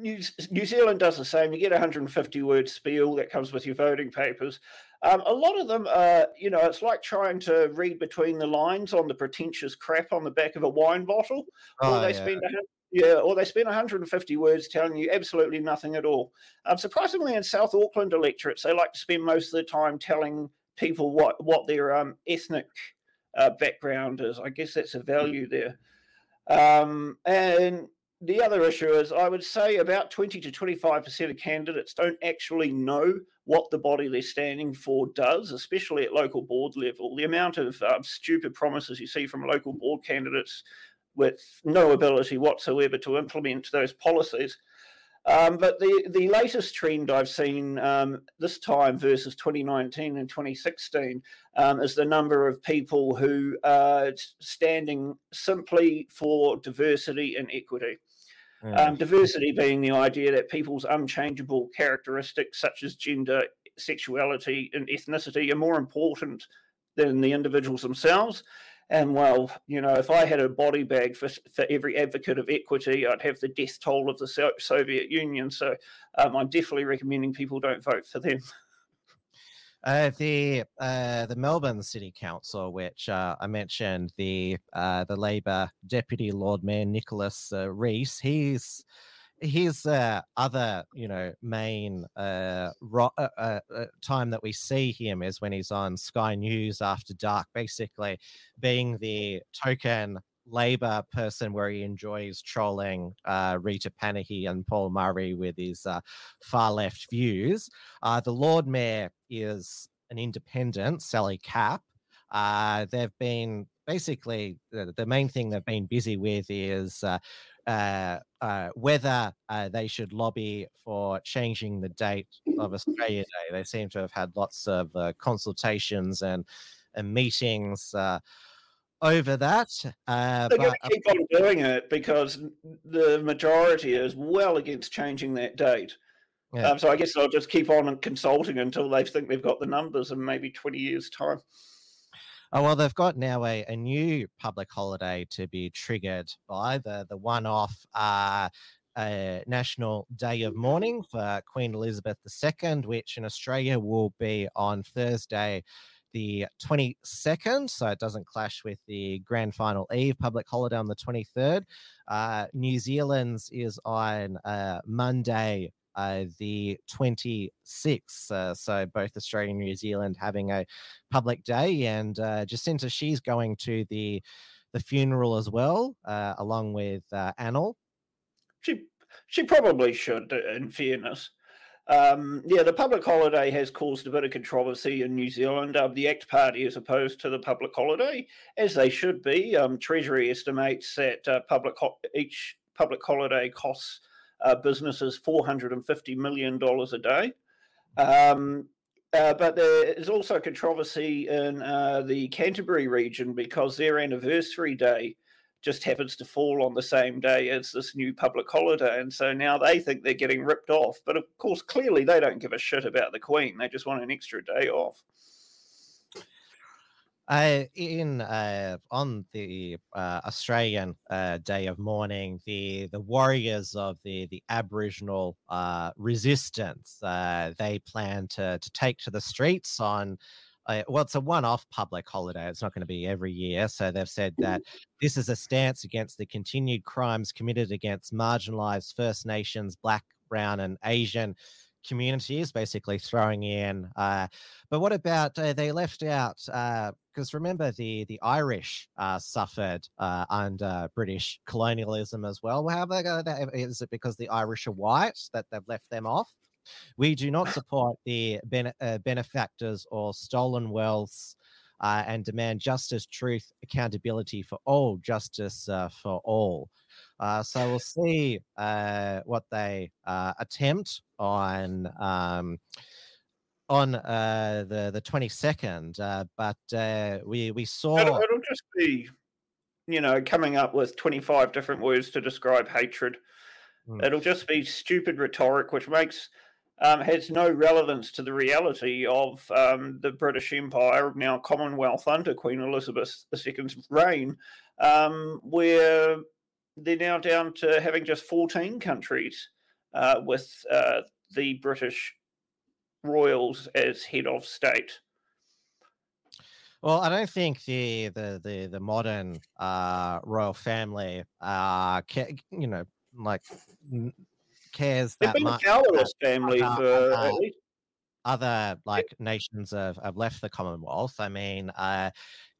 New, New Zealand does the same. You get a 150 word spiel that comes with your voting papers. Um, a lot of them are, you know, it's like trying to read between the lines on the pretentious crap on the back of a wine bottle. Oh, or they yeah. spend a, yeah, or they spend 150 words telling you absolutely nothing at all. Um, surprisingly, in South Auckland electorates, they like to spend most of the time telling people what what their um, ethnic uh, background is. I guess that's a value there. Um, and the other issue is I would say about 20 to 25% of candidates don't actually know what the body they're standing for does, especially at local board level. The amount of um, stupid promises you see from local board candidates with no ability whatsoever to implement those policies. Um, but the, the latest trend I've seen um, this time versus 2019 and 2016 um, is the number of people who are standing simply for diversity and equity. Um, diversity being the idea that people's unchangeable characteristics, such as gender, sexuality, and ethnicity, are more important than the individuals themselves. And well, you know, if I had a body bag for, for every advocate of equity, I'd have the death toll of the So- Soviet Union. So um, I'm definitely recommending people don't vote for them. [LAUGHS] Uh, the uh, the Melbourne City Council, which uh, I mentioned, the uh, the Labor Deputy Lord Mayor Nicholas uh, Reece, he's his uh, other you know main uh, ro- time that we see him is when he's on Sky News after dark, basically being the token Labor person where he enjoys trolling uh, Rita Panahi and Paul Murray with his uh, far left views. Uh, the Lord Mayor is an independent, Sally Capp. Uh, they've been basically the, the main thing they've been busy with is uh, uh, whether they should lobby for changing the date of Australia Day. They seem to have had lots of consultations and, and meetings over that. Uh, They're going to keep on doing it because the majority is well against changing that date. Yeah. Um, so I guess they'll just keep on consulting until they think they've got the numbers in maybe 20 years' time. Oh well, they've got now a, a new public holiday to be triggered by the the one-off uh, uh, National Day of Mourning for Queen Elizabeth II, which in Australia will be on Thursday, the 22nd, so it doesn't clash with the Grand Final Eve public holiday on the 23rd. Uh, New Zealand's is on uh, Monday, uh, the 26th. Uh, so both Australia and New Zealand having a public day, and uh, Jacinda, she's going to the the funeral as well, uh, along with uh, Anil. She she probably should, in fairness. Um, yeah, the public holiday has caused a bit of controversy in New Zealand. Um, the ACT Party is opposed to the public holiday, as they should be. Um, Treasury estimates that uh, public ho- each public holiday costs uh, businesses $450 million a day. Um, uh, but there is also controversy in uh, the Canterbury region because their anniversary day just happens to fall on the same day as this new public holiday. And so now they think they're getting ripped off. But of course, clearly they don't give a shit about the Queen. They just want an extra day off. Uh, in uh, on the uh, Australian uh, Day of Mourning, the the warriors of the the Aboriginal uh, resistance uh, they plan to to take to the streets on. Uh, well, it's a one-off public holiday. It's not going to be every year. So they've said that this is a stance against the continued crimes committed against marginalised First Nations, Black, Brown, and Asian communities, basically throwing in. Uh, but what about uh, they left out? Because remember, the the Irish uh, suffered uh, under British colonialism as well. How about? Is it because the Irish are white that they've left them off? We do not support the bene- uh, benefactors or stolen wealths. Uh, and demand justice, truth, accountability for all, justice uh, for all. Uh, so we'll see uh, what they uh, attempt on um, on uh, the the twenty second. Uh, but uh, we we saw it'll, it'll, just be, you know, coming up with twenty five different words to describe hatred. Mm. It'll just be stupid rhetoric, which makes um, has no relevance to the reality of um, the British Empire, now Commonwealth under Queen Elizabeth II's reign, um, where they're now down to having just 14 countries uh, with uh, the British royals as head of state. Well, I don't think the the the, the modern uh, royal family, uh, you know, like cares that been much. powerless family for at least other like nations have, have left the Commonwealth. I mean, uh,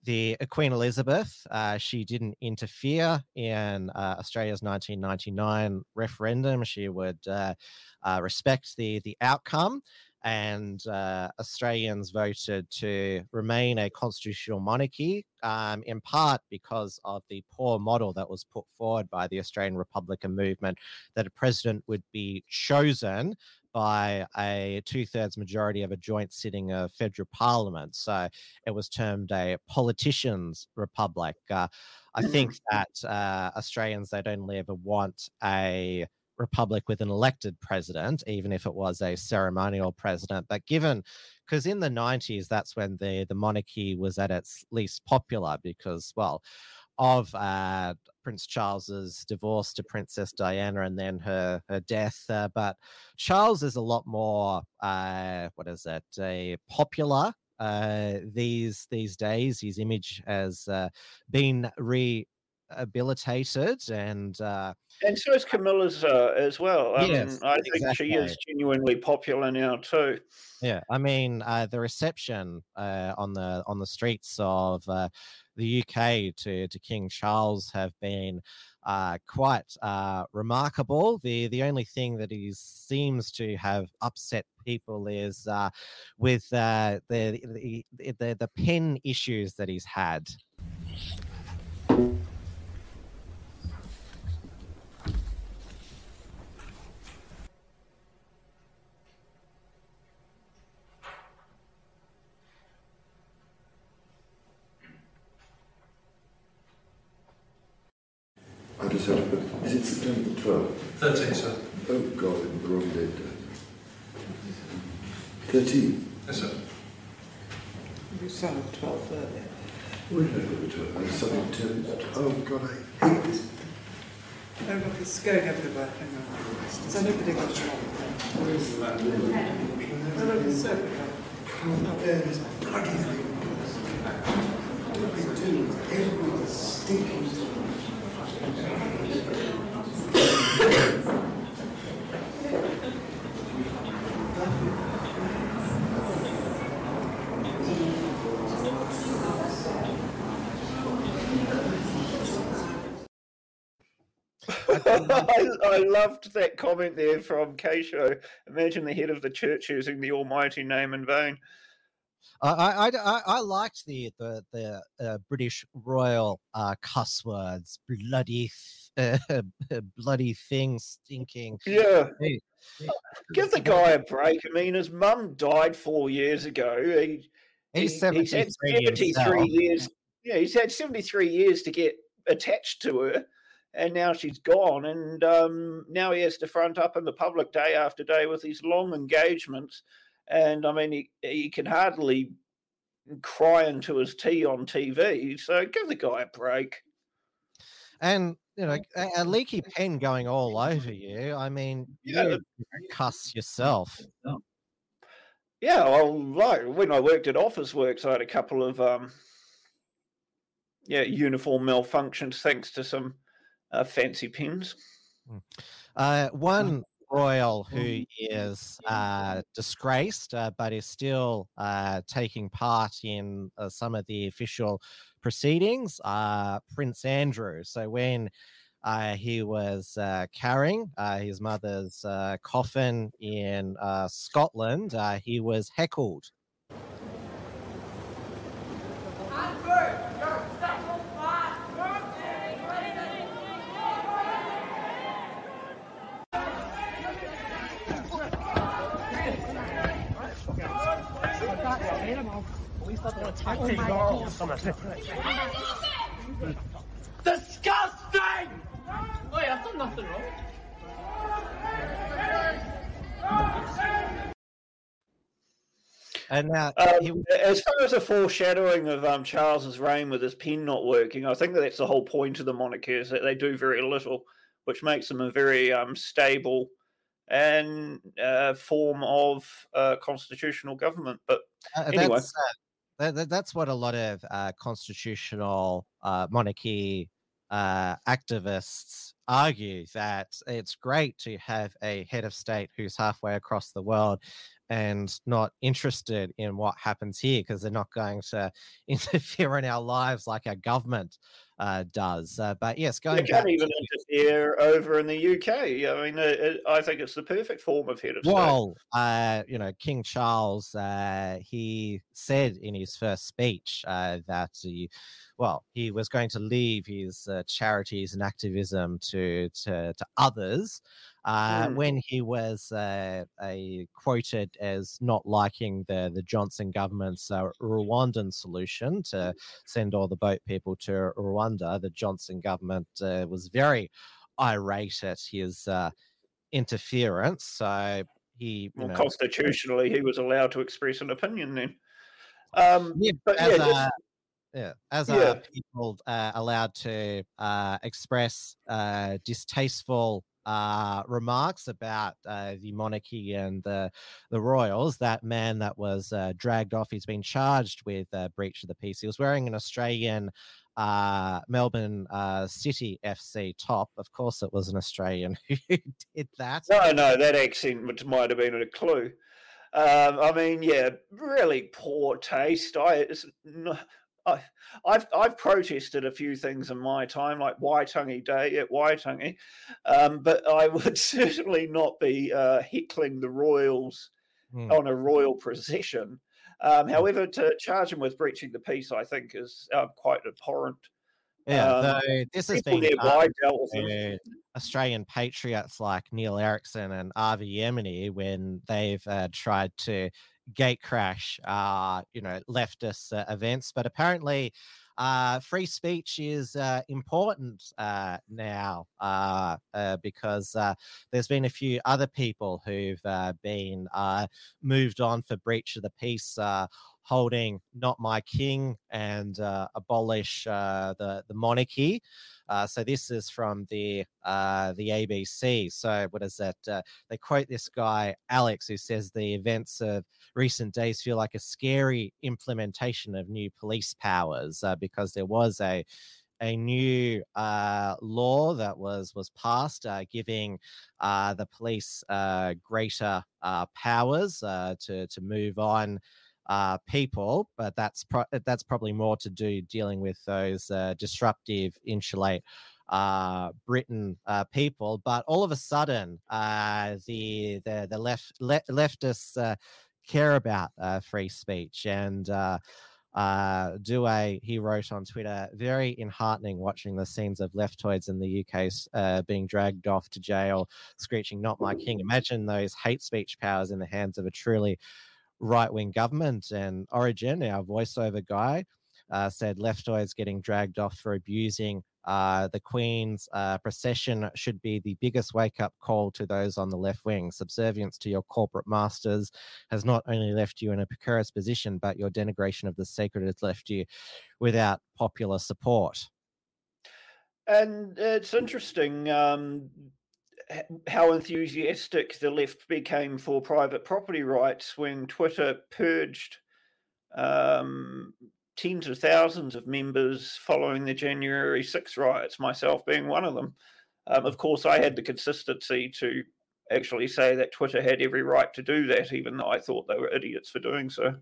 the uh, Queen Elizabeth, uh, she didn't interfere in uh, Australia's 1999 referendum. She would uh, uh, respect the the outcome, and uh, Australians voted to remain a constitutional monarchy, um, in part because of the poor model that was put forward by the Australian Republican movement that a president would be chosen by a two thirds majority of a joint sitting of federal parliament. So it was termed a politician's republic. Uh, I think that uh, Australians, they'd only ever want a republic with an elected president, even if it was a ceremonial president. But given, because in the 90s, that's when the, the monarchy was at its least popular because, well, of uh, Prince Charles's divorce to Princess Diana and then her her death. Uh, but Charles is a lot more uh, what is it? A popular uh, these these days. His image has uh, been rehabilitated and uh, and so is Camilla's uh, as well. Um, Yes, I think exactly. she is genuinely popular now too. Yeah, I mean uh, the reception uh, on the on the streets of uh, the UK to to King Charles have been uh, quite uh, remarkable. The the only thing that he seems to have upset people is uh, with uh, the, the the the pen issues that he's had. I just had to put, is it September the 12th? 13, sir. Oh God, I'm the wrong date. 13? Yes, sir. You said 12 earlier. Where did I put the 12th? I suddenly turned, oh God, I hate this. Oh, look, it's going everywhere. Hang on. So nobody got it wrong. Where is the landlord? Oh, look, it's everywhere. Can't bear this bloody thing. What are they doing? Everyone's stinking. I, I loved that comment there from Keisho. Imagine the head of the church using the almighty name in vain. I I, I, I liked the the the uh, British royal uh, cuss words, bloody, th- uh, [LAUGHS] bloody thing, stinking. Yeah. Hey, Give the guy a break. I mean, his mum died four years ago. He, He's he- he's had 73 73 himself. years. Yeah, he's had 73 years to get attached to her, and now she's gone. And um, now he has to front up in the public day after day with these long engagements. And I mean, he, he can hardly cry into his tea on TV. So give the guy a break. And you know, a, a leaky pen going all over you. I mean, Yeah, you cuss yourself. Yeah, well, like when I worked at Officeworks, I had a couple of um, yeah uniform malfunctions thanks to some uh, fancy pens. Uh, one royal who is uh, disgraced, uh, but is still uh, taking part in uh, some of the official proceedings, uh, Prince Andrew. So when uh, he was uh, carrying uh, his mother's uh, coffin in uh, Scotland, uh, he was heckled. Disgusting! Wait, I've done nothing wrong. And now, Um, as far as a foreshadowing of um, Charles's reign with his pen not working, I think that that's the whole point of the monarchy is that they do very little, which makes them a very um, stable and uh, form of uh, constitutional government. But Uh, anyway, that's, uh, that, that- that's what a lot of uh, constitutional uh, monarchy uh, activists argue that it's great to have a head of state who's halfway across the world and not interested in what happens here because they're not going to [LAUGHS] interfere in our lives like our government uh, does. Uh, but yes, they going back can't even to- interfere over in the UK. I mean, uh, it, I think it's the perfect form of head of state. Well, uh, you know, King Charles, uh, he said in his first speech uh, that he, well, he was going to leave his uh, charities and activism to to, to others. Uh, Mm. When he was uh, a, quoted as not liking the the Johnson government's uh, Rwandan solution to send all the boat people to Rwanda, the Johnson government uh, was very irate at his uh, interference. So he, Well, know, constitutionally, he was allowed to express an opinion then. Um, Yeah, but as yeah, a, just- yeah, as Yeah. are people uh, allowed to uh, express uh, distasteful uh, remarks about uh, the monarchy and the the royals. That man that was uh, dragged off, he's been charged with breach of the peace. He was wearing an Australian. Uh, Melbourne uh, City FC top. Of course, it was an Australian [LAUGHS] who did that. No, no, that accent might have been a clue. Um, I mean, yeah, really poor taste. I, I, I've I've protested a few things in my time, like Waitangi Day at Waitangi, um, but I [LAUGHS] would certainly not be uh, heckling the royals Hmm. on a royal procession. Um, however, to charge him with breaching the peace, I think, is uh, quite abhorrent. Yeah, Um, though this has been nearby done dealt with him. to Australian patriots like Neil Erikson and Avi Yemini when they've uh, tried to gate crash, uh, you know, leftist uh, events. But apparently, uh, free speech is uh, important uh, now uh, uh, because uh, there's been a few other people who've been uh, moved on for breach of the peace. Holding not my king and uh, abolish uh, the the monarchy. Uh, so this is from the uh, the ABC. So what is that? Uh, they quote this guy Alex, who says the events of recent days feel like a scary implementation of new police powers uh, because there was a a new uh, law that was was passed, uh, giving uh, the police greater powers to to move on uh, people, but that's pro- that's probably more to do dealing with those uh, disruptive, insulate uh, Britain uh, people. But all of a sudden, uh, the the the left le- leftists uh, care about uh, free speech and. Uh, uh, he wrote on Twitter, very enheartening watching the scenes of leftoids in the UK uh, being dragged off to jail, screeching, Not my king. Imagine those hate speech powers in the hands of a truly right wing government. And Origin, our voiceover guy, uh, said leftoids getting dragged off for abusing uh, the Queen's uh, procession should be the biggest wake up call to those on the left wing. Subservience to your corporate masters has not only left you in a precarious position, but your denigration of the sacred has left you without popular support. And it's interesting um, how enthusiastic the left became for private property rights when Twitter purged um, tens of thousands of members following the January 6 riots, myself being one of them. Um, of course, I had the consistency to actually say that Twitter had every right to do that, even though I thought they were idiots for doing so.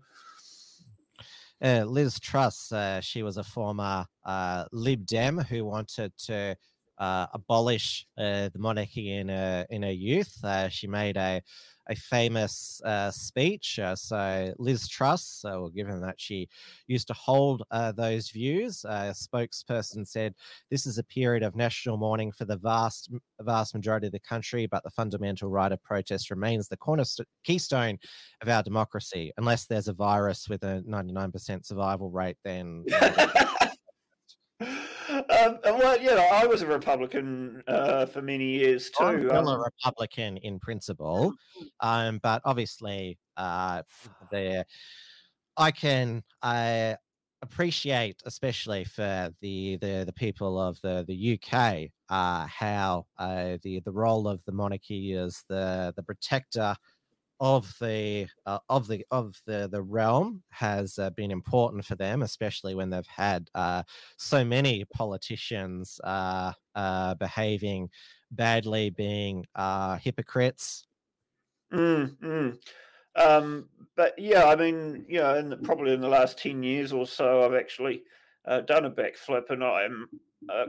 Uh, Liz Truss, uh, she was a former uh, Lib Dem who wanted to uh, abolish uh, the monarchy in her in her youth. Uh, she made a a famous uh, speech. Uh, so Liz Truss, well, given that she used to hold uh, those views, uh, a spokesperson said, "This is a period of national mourning for the vast vast majority of the country, but the fundamental right of protest remains the cornerstone keystone of our democracy. Unless there's a virus with a 99% survival rate, then." [LAUGHS] Um, well, you know, I was a Republican uh, for many years too. I'm still a Um, Republican in principle, um, but obviously, uh, the I can I appreciate, especially for the the, the people of the the UK, uh, how uh, the the role of the monarchy is the the protector of the uh, of the of the the realm has uh, been important for them, especially when they've had uh, so many politicians uh, uh, behaving badly, being uh, hypocrites. Mm, mm. Um, but yeah, I mean, you know, in the, probably in the last 10 years or so, I've actually done a backflip and I'm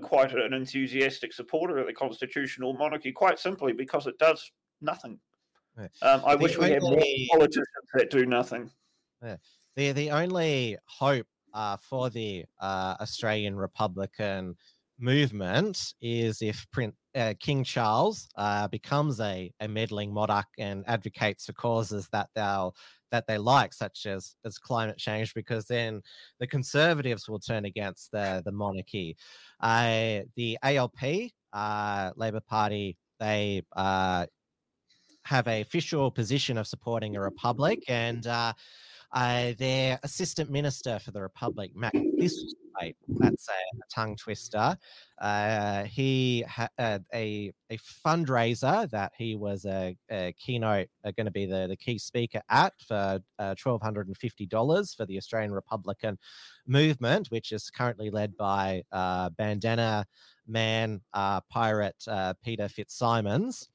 quite an enthusiastic supporter of the constitutional monarchy, quite simply because it does nothing. Um, I The wish we had more politicians that do nothing. Yeah. The the only hope uh, for the uh, Australian Republican movement is if Prince uh, King Charles uh, becomes a, a meddling monarch and advocates for causes that they'll that they like, such as as climate change, because then the Conservatives will turn against the the monarchy. Uh, the ALP, uh, Labor Party, they uh, have a official position of supporting a republic, and uh, uh, their assistant minister for the republic, Matt Thistlethwaite, that's a, a tongue twister. Uh, he had a a fundraiser that he was a, a keynote uh, going to be the, the key speaker at for uh, twelve hundred and fifty dollars for the Australian Republican movement, which is currently led by uh, bandana man uh, pirate uh, Peter Fitzsimons.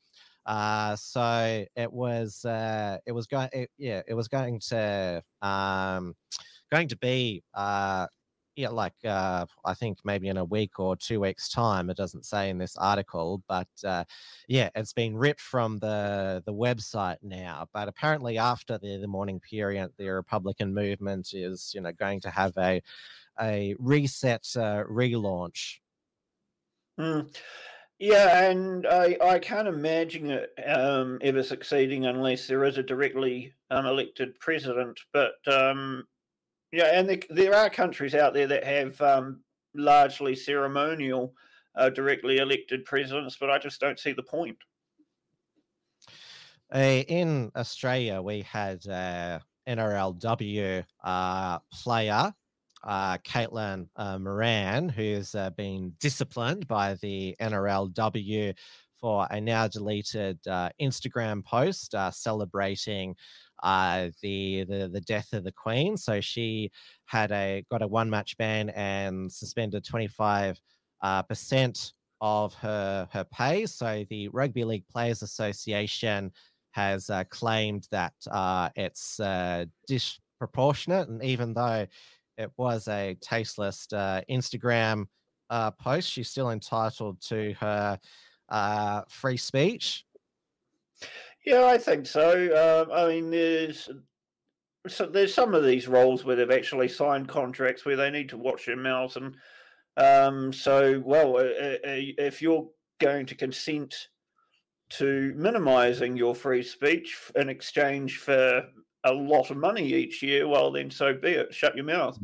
Uh, so it was uh, it was going yeah it was going to um, going to be uh, yeah like uh, I think maybe in a week or two weeks time. It doesn't say in this article, but uh, yeah, it's been ripped from the the website now. But apparently, after the the morning period, the Republican movement is you know going to have a a reset uh, relaunch. Mm. Yeah, and I, I can't imagine it um, ever succeeding unless there is a directly um, elected president. But um, yeah, and there, are countries out there that have um, largely ceremonial uh, directly elected presidents, but I just don't see the point. Uh, in Australia, we had uh, NRLW uh, player uh, Caitlin uh, Moran, who's uh, been disciplined by the NRLW for a now deleted uh, Instagram post uh, celebrating uh, the, the the death of the Queen. So she had a got a one match ban and suspended twenty five uh, percent of her her pay. So the Rugby League Players Association has claimed that it's disproportionate, and even though it was a tasteless uh, Instagram uh, post, she's still entitled to her uh, free speech. Yeah, I think so. Um, I mean, there's so there's some of these roles where they've actually signed contracts where they need to watch their mouths, and um, so well, if you're going to consent to minimising your free speech in exchange for a lot of money each year, well, then so be it. Shut your mouth.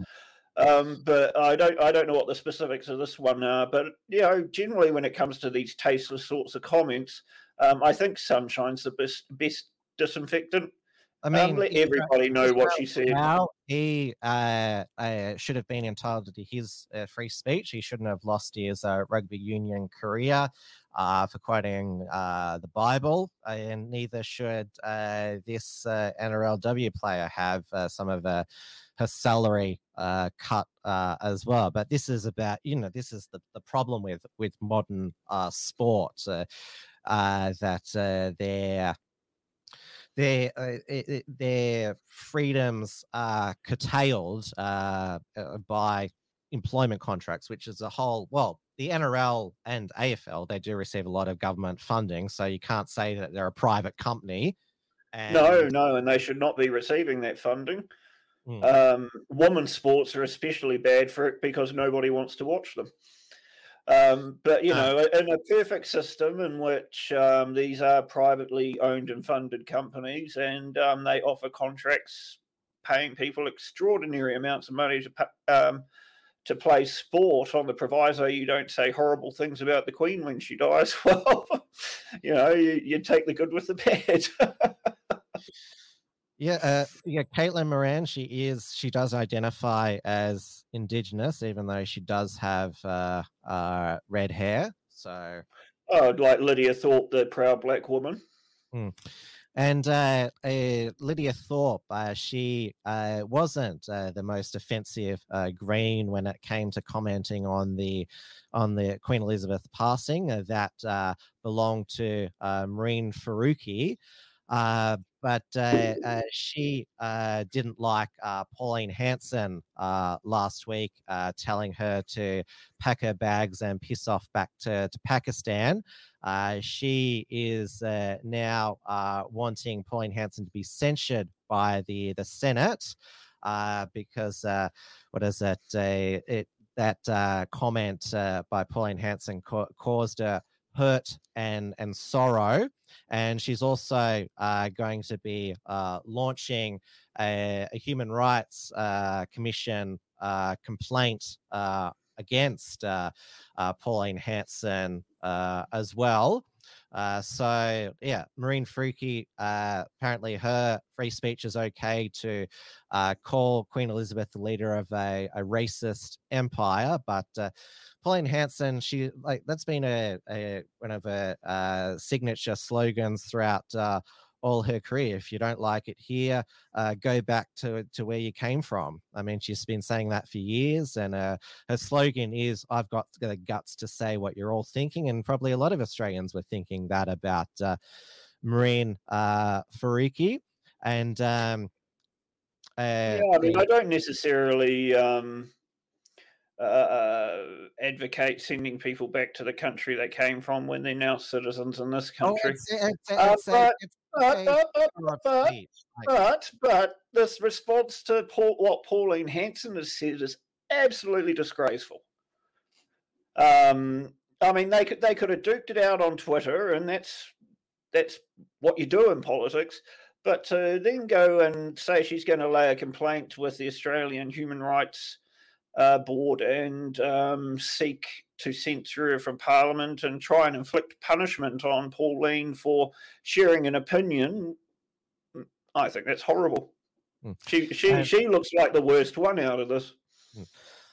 Um, but I don't I don't know what the specifics of this one are. But you know, generally when it comes to these tasteless sorts of comments, um, I think sunshine's the best best disinfectant. I Um, mean, let everybody know what she said. Now he uh, uh, should have been entitled to his uh, free speech. He shouldn't have lost his uh, rugby union career uh, for quoting uh, the Bible, and neither should uh, this uh, NRLW player have uh, some of uh, her salary uh, cut uh, as well. But this is about you know this is the, the problem with with modern uh, sport uh, uh, that uh, they're their uh, their freedoms are curtailed uh, uh, by employment contracts, which is a whole. Well, the NRL and AFL they do receive a lot of government funding, so you can't say that they're a private company. And No, no, and they should not be receiving that funding. Hmm. Um, women's sports are especially bad for it because nobody wants to watch them. Um, but you know, in a perfect system in which um, these are privately owned and funded companies, and um, they offer contracts paying people extraordinary amounts of money to um, to play sport on the proviso you don't say horrible things about the Queen when she dies. [LAUGHS] Well, you know, you, you take the good with the bad. [LAUGHS] Yeah, uh, yeah. Caitlin Moran, she is. She does identify as Indigenous, even though she does have uh, uh, red hair. So, oh, like Lydia Thorpe, the proud black woman. Mm. And uh, uh, Lydia Thorpe, uh, she uh, wasn't uh, the most offensive uh, Green when it came to commenting on the on the Queen Elizabeth passing. Uh, that uh, belonged to uh, Mehreen Faruqi. Uh, but uh, uh, she uh, didn't like uh, Pauline Hanson uh, last week, telling her to pack her bags and piss off back to, to Pakistan. She is now wanting Pauline Hanson to be censured by the the Senate because what is it? It that comment by Pauline Hanson ca- caused her hurt and and sorrow and she's also uh, going to be uh, launching a, a human rights uh, commission uh, complaint uh, against Pauline Hanson as well. Uh, so yeah, Mehreen Freaky. Uh, apparently, her free speech is okay to uh, call Queen Elizabeth the leader of a, a racist empire, but Pauline Hanson, she like that's been a, a one of her uh, signature slogans throughout uh, all her career. If you don't like it here, uh, go back to to where you came from. I mean, she's been saying that for years, and uh, her slogan is "I've got the guts to say what you're all thinking," and probably a lot of Australians were thinking that about uh, Mehreen uh, Faruqi, and um, uh, Yeah, I mean, I don't necessarily um, uh, advocate sending people back to the country they came from when they're now citizens in this Oh, country. Uh, but, but, but, but, figure of but, speech, like- but, but this response to Paul, what Pauline Hanson has said is absolutely disgraceful. Um, I mean, they could they could have duked it out on Twitter, and that's that's what you do in politics. But to then go and say she's going to lay a complaint with the Australian Human Rights uh, Board and um, seek to censure her from Parliament and try and inflict punishment on Pauline for sharing an opinion, mm, I think that's horrible. Mm. She she And- she looks like the worst one out of this.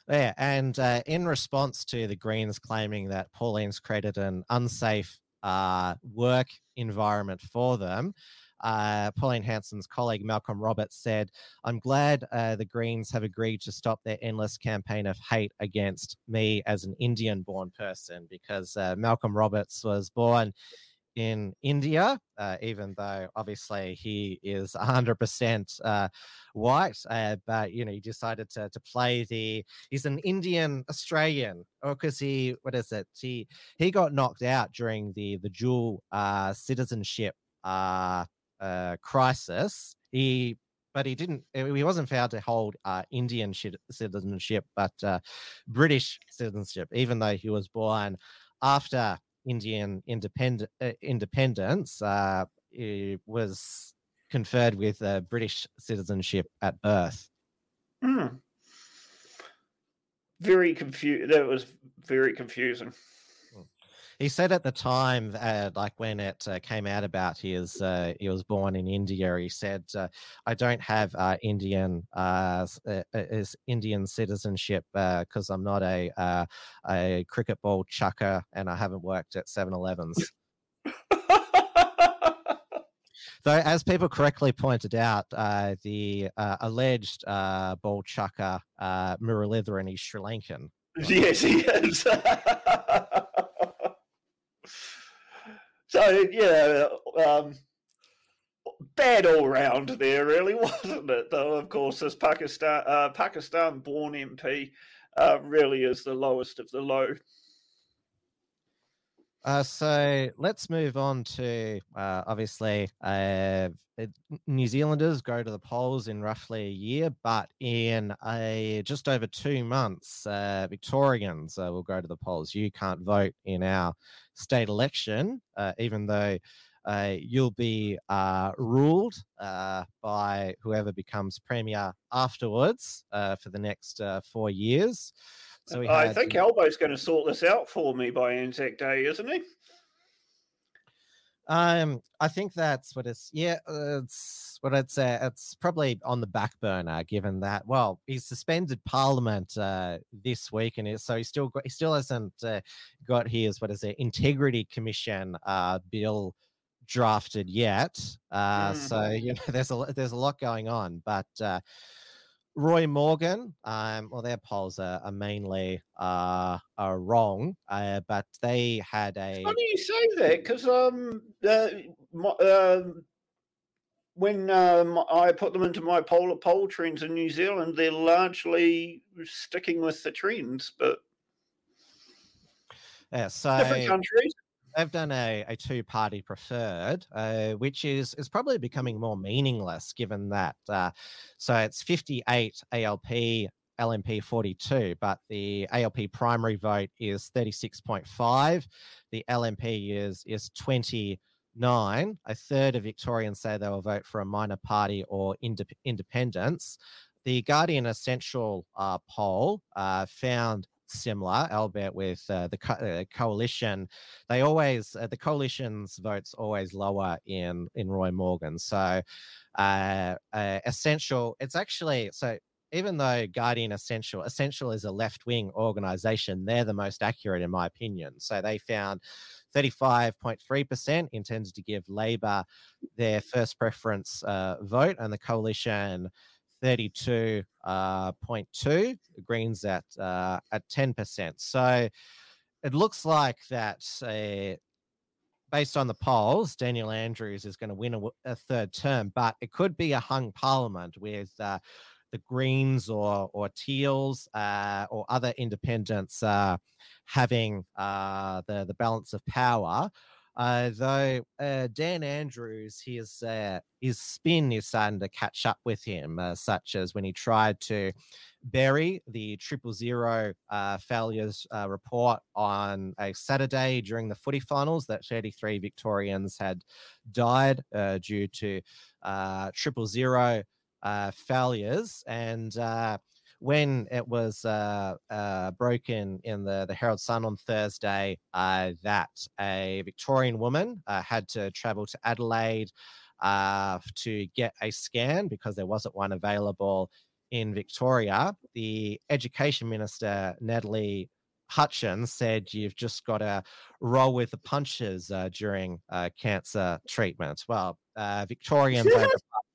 Yeah, and uh, in response to the Greens claiming that Pauline's created an unsafe uh, work environment for them, uh, Pauline Hanson's colleague Malcolm Roberts said, I'm glad uh, the Greens have agreed to stop their endless campaign of hate against me as an Indian born person because uh, Malcolm Roberts was born in India, uh, even though obviously he is 100% uh, white. Uh, but, you know, he decided to, to play the, he's an Indian Australian, or because he, what is it? He, he got knocked out during the, the dual uh, citizenship uh, crisis. He, but he didn't, he wasn't found to hold uh, Indian citizenship, but uh, British citizenship, even though he was born after Indian independent uh, independence uh, was conferred with British citizenship at birth. Hmm. very confused. That was very confusing. He said at the time, uh, like when it uh, came out about his, uh, he was born in India. He said, uh, "I don't have uh, Indian uh, is Indian citizenship because I'm not a a cricket ball chucker and I haven't worked at 7-Elevens." Though, as people correctly pointed out, uh, the uh, alleged uh, ball chucker uh, Muralidharan is Sri Lankan. [LAUGHS] Yes, he is. [LAUGHS] so yeah, um, bad all round there, really, [LAUGHS] wasn't it? Though, of course, this Pakistan uh, Pakistan-born MP uh, really is the lowest of the low. Uh, so let's move on to uh, obviously uh, New Zealanders go to the polls in roughly a year, but in a just over two months, uh, Victorians uh, will go to the polls. You can't vote in our state election, uh, even though you'll be ruled by whoever becomes premier afterwards for the next four years. So I think Albo's going to sort this out for me by Anzac Day, isn't he? Um, I think that's what it's. Yeah, it's what I'd say. It's probably on the back burner, given that. Well, he suspended Parliament uh, this week, and it- so he still got, he still hasn't uh, got his what is it Integrity Commission uh, bill drafted yet. Uh, So you know, [LAUGHS] there's a there's a lot going on, but. Uh, Roy Morgan, um, well, their polls are, are mainly uh, are wrong, uh, but they had a Funny you say that because um, uh, my, um, when um, I put them into my polar poll trends in New Zealand, they're largely sticking with the trends, but Yeah, so different countries. They've done a, a two party preferred, uh, which is is probably becoming more meaningless given that. Uh, so it's 58 ALP, LNP 42, but the ALP primary vote is 36.5. The LNP is is 29. A third of Victorians say they will vote for a minor party or indep- independence. The Guardian Essential uh, poll uh, found similar, albeit with uh, the co- uh, coalition. They always uh, the coalition's votes always lower in in Roy Morgan. So uh, uh, essential. It's actually so. Even though Guardian Essential, Essential is a left wing organization, they're the most accurate in my opinion. So they found 35.3% intended to give Labor their first preference uh, vote, and the coalition 32.2 uh, Greens at uh, at 10%. So it looks like that uh, based on the polls, Daniel Andrews is going to win a third term, but it could be a hung parliament with uh, the Greens or or Teals uh, or other independents uh, having uh, the the balance of power. Uh, though uh, Dan Andrews, his uh, his spin is starting to catch up with him, uh, such as when he tried to bury the triple zero uh, failures uh, report on a Saturday during the footy finals that 33 Victorians had died due to triple zero failures. And when it was uh, uh, broken in the, the Herald Sun on Thursday uh, that a Victorian woman uh, had to travel to Adelaide uh, to get a scan because there wasn't one available in Victoria, the Education Minister, Natalie Hutchins, said you've just got to roll with the punches uh, during uh, cancer treatment. Well, uh, Victorians [LAUGHS]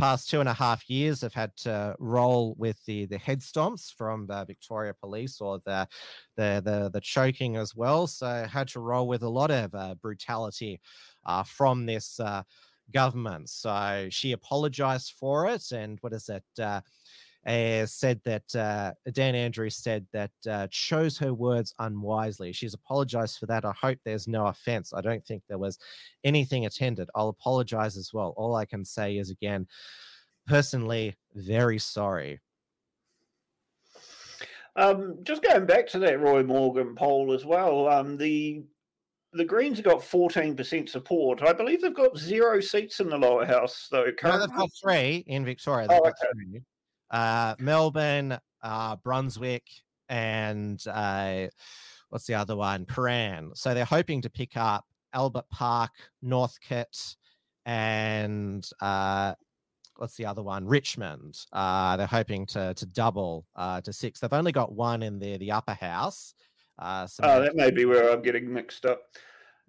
past two and a half years have had to roll with the the head stomps from the Victoria Police or the the the, the choking as well. So had to roll with a lot of uh, brutality uh, from this uh, government. So she apologized for it, and what is it? Uh, said that uh, Dan Andrews said that uh, chose her words unwisely. She's apologized for that. I hope there's no offense. I don't think there was anything attended. I'll apologize as well. All I can say is again, personally, very sorry. Um, just going back to that Roy Morgan poll as well, um, the the Greens have got fourteen percent support. I believe they've got zero seats in the lower house though. No, they've Currently, got three in Victoria. Oh, They've got okay. Uh, Melbourne, uh, Brunswick, and uh, what's the other one? Prahran. So they're hoping to pick up Albert Park, Northcote, and uh, what's the other one? Richmond. Uh, they're hoping to to double uh, to six. They've only got one in the the upper house. Uh, so Oh, that may be where I'm getting mixed up.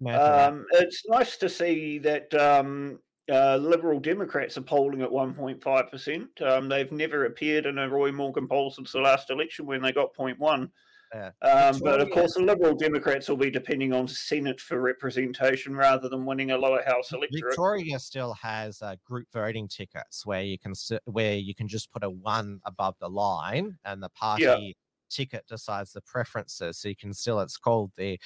Um, it's nice to see that um, uh, Liberal Democrats are polling at 1.5%. Um, they've never appeared in a Roy Morgan poll since the last election when they got 0.1. Yeah. Um, but of course, the Liberal Democrats will be depending on Senate for representation rather than winning a lower house electorate. Victoria still has uh, group voting tickets where you can where you can just put a one above the line, and the party ticket decides the preferences. So you can still it's called the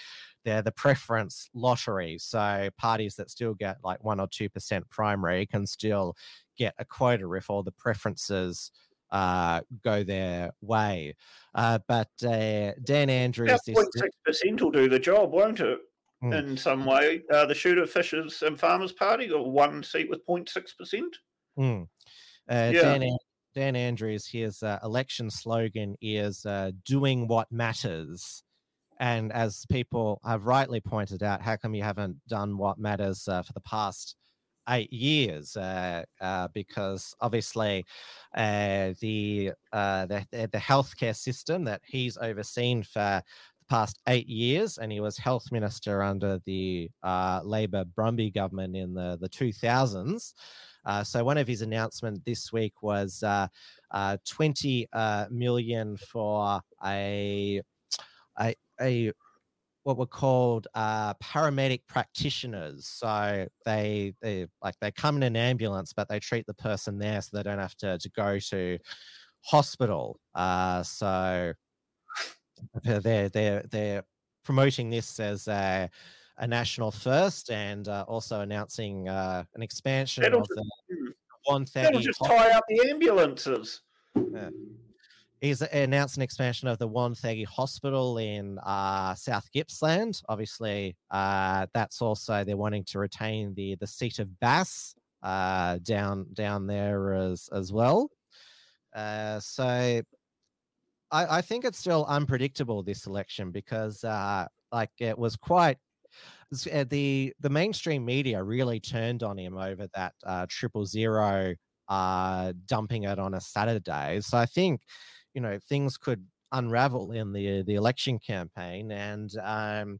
they're the preference lottery. So parties that still get like one or two percent primary can still get a quota if all the preferences uh go their way uh but uh dan andrews About this 0.6% will do the job, won't it? Hmm. In some way, uh, the Shooter Fishers and Farmers Party got one seat with 0.6%. Mm. Uh, Yeah. Dan, An- Dan Andrews, his uh, election slogan is uh, doing what matters. And as people have rightly pointed out, how come you haven't done what matters uh, for the past eight years? Uh, uh, because obviously, uh, the, the the healthcare system that he's overseen for past eight years, and he was health minister under the uh, Labor Brumby government in the the two thousands. Uh, so one of his announcements this week was uh, uh, 20 uh, million for a a, a what were called uh, paramedic practitioners. So they they like they come in an ambulance, but they treat the person there, so they don't have to to go to hospital. Uh, so they're they're they're, promoting this as a a national first, and uh, also announcing uh, an expansion That'll of the just- one That'll thirty. just tie up the ambulances. Yeah. He's announced an expansion of the Wonthaggi Hospital in uh, South Gippsland. Obviously, uh, that's also they're wanting to retain the the seat of Bass uh, down down there as as well. Uh, so, I, I think it's still unpredictable this election because uh, like it was quite uh, the the mainstream media really turned on him over that uh, triple zero uh, dumping it on a Saturday. So I think you know things could unravel in the the election campaign, and um,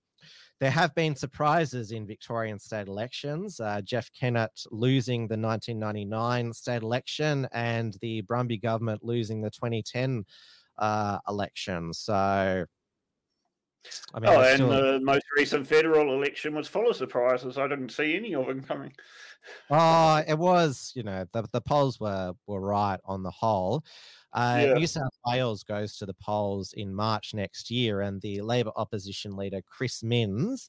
there have been surprises in Victorian state elections. Uh, Jeff Kennett losing the 1999 state election, and the Brumby government losing the 2010 uh, election. So. I mean, oh, and still- the most recent federal election was full of surprises. I didn't see any of them coming. Oh, it was, you know, the, the polls were were right on the whole. Uh, Yeah. New South Wales goes to the polls in March next year, and the Labor opposition leader Chris Minns,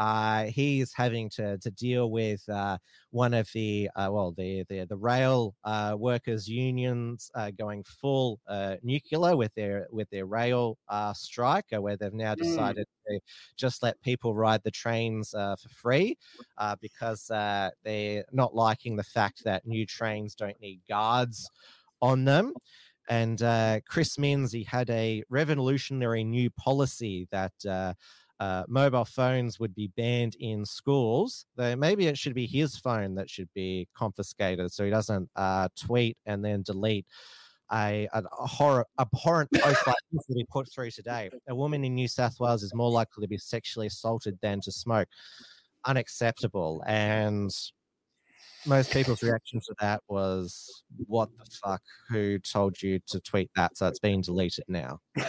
uh, he's having to to deal with uh, one of the uh, well, the the the rail uh, workers unions uh, going full uh, nuclear with their with their rail uh, strike, where they've now Mm. decided to just let people ride the trains uh, for free uh, because uh, they're not liking the fact that new trains don't need guards on them. And uh, Chris Minns, he had a revolutionary new policy that uh, mobile phones would be banned in schools. Though maybe it should be his phone that should be confiscated, so he doesn't uh, tweet and then delete a, a horror, abhorrent [LAUGHS] post like this that he put through today. A woman in New South Wales is more likely to be sexually assaulted than to smoke. Unacceptable. And most people's reaction to that was, "What the fuck? Who told you to tweet that?" So it's been deleted now. [LAUGHS]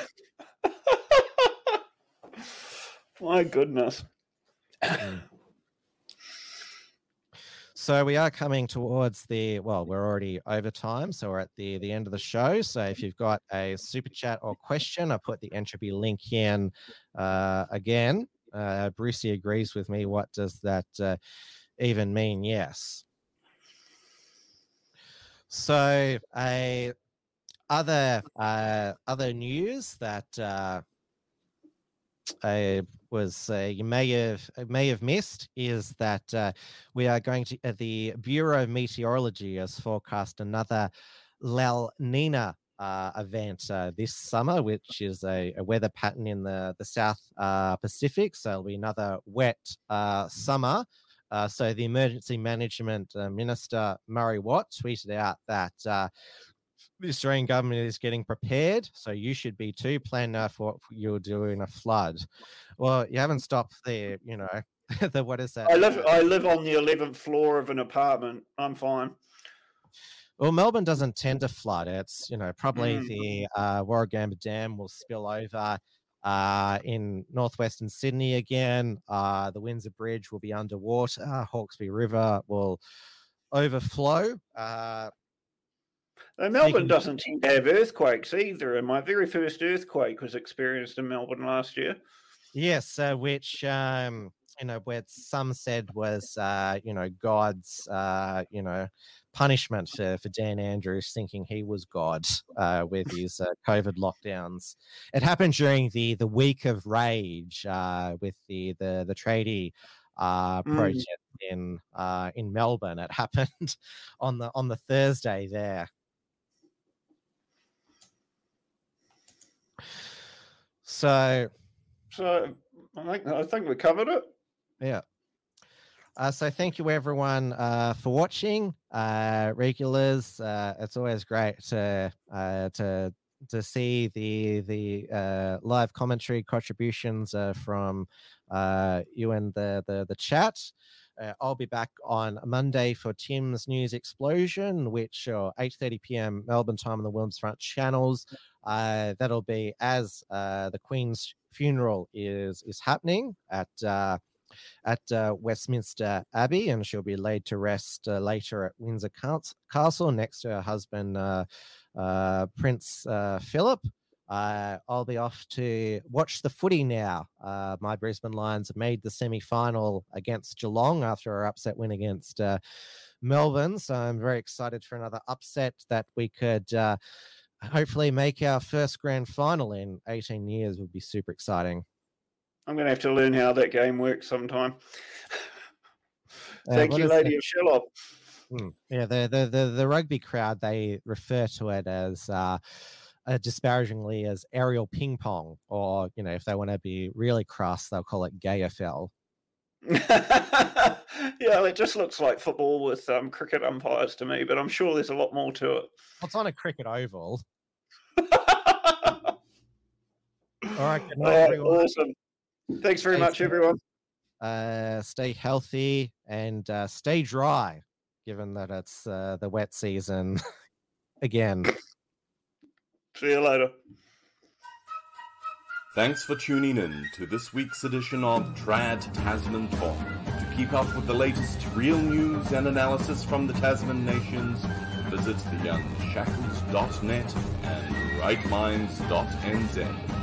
My goodness. [CLEARS THROAT] So we are coming towards the well, we're already over time, so we're at the the end of the show. So if you've got a super chat or question, I put the entropy link in uh, again. Uh, Brucey agrees with me. What does that uh, even mean? Yes. So a other uh, other news that uh, I was uh, you may have uh, may have missed is that uh, we are going to uh, the Bureau of Meteorology has forecast another La Nina uh, event uh, this summer, which is a, a, weather pattern in the the South Pacific. So it'll be another wet summer. So the emergency management minister Murray Watt tweeted out that the Australian government is getting prepared, so you should be too. Plan for what you're doing a flood. Well, you haven't stopped there, you know. [LAUGHS] the what is that? I live I live on the eleventh floor of an apartment. I'm fine. Well, Melbourne doesn't tend to flood. It's you know probably Mm. the uh, Warragamba Dam will spill over uh, in northwestern Sydney again. Uh, the Windsor Bridge will be underwater. Hawkesbury River will overflow. Uh, Uh, Melbourne doesn't tend to have earthquakes either, and my very first earthquake was experienced in Melbourne last year. Yes, uh, which um, you know, where some said was uh, you know God's uh, you know punishment for, for Dan Andrews thinking he was God uh, with [LAUGHS] his uh, COVID lockdowns. It happened during the the week of rage uh, with the the the tradie uh, Mm. protest in uh, in Melbourne. It happened [LAUGHS] on the on the Thursday there. So So I think I think we covered it. Yeah. Uh, so thank you everyone uh, for watching. Uh, regulars, uh, it's always great to uh, to to see the the uh, live commentary contributions uh, from uh, you and the the, the chat. Uh, I'll be back on Monday for Tim's News Explosion, which uh, 8:30 p.m. Melbourne time on the Williams Front channels. Uh, that'll be as uh, the Queen's funeral is is happening at uh, at uh, Westminster Abbey, and she'll be laid to rest uh, later at Windsor Castle next to her husband uh, uh, Prince uh, Philip. Uh, I'll be off to watch the footy now. Uh, my Brisbane Lions have made the semi final against Geelong after our upset win against uh, Melbourne. So I'm very excited for another upset that we could uh, hopefully make our first grand final in 18 years, would be super exciting. I'm going to have to learn how that game works sometime. Uh, Thank you, Lady of Sherlock. Hmm. Yeah, the, the the the rugby crowd they refer to it as uh, uh, disparagingly as aerial ping pong, or you know, if they want to be really crass, they'll call it GayFL. [LAUGHS] yeah, it just looks like football with um, cricket umpires to me, but I'm sure there's a lot more to it. It's on a cricket oval. [LAUGHS] All right, good night, right, everyone. awesome. Thanks very Stay much, safe. everyone. Uh, stay healthy and uh, stay dry, given that it's uh, the wet season [LAUGHS] again. See you later. Thanks for tuning in to this week's edition of Trad Tasman Talk. To keep up with the latest real news and analysis from the Tasman nations, visit theunshackled.net and rightminds.nz.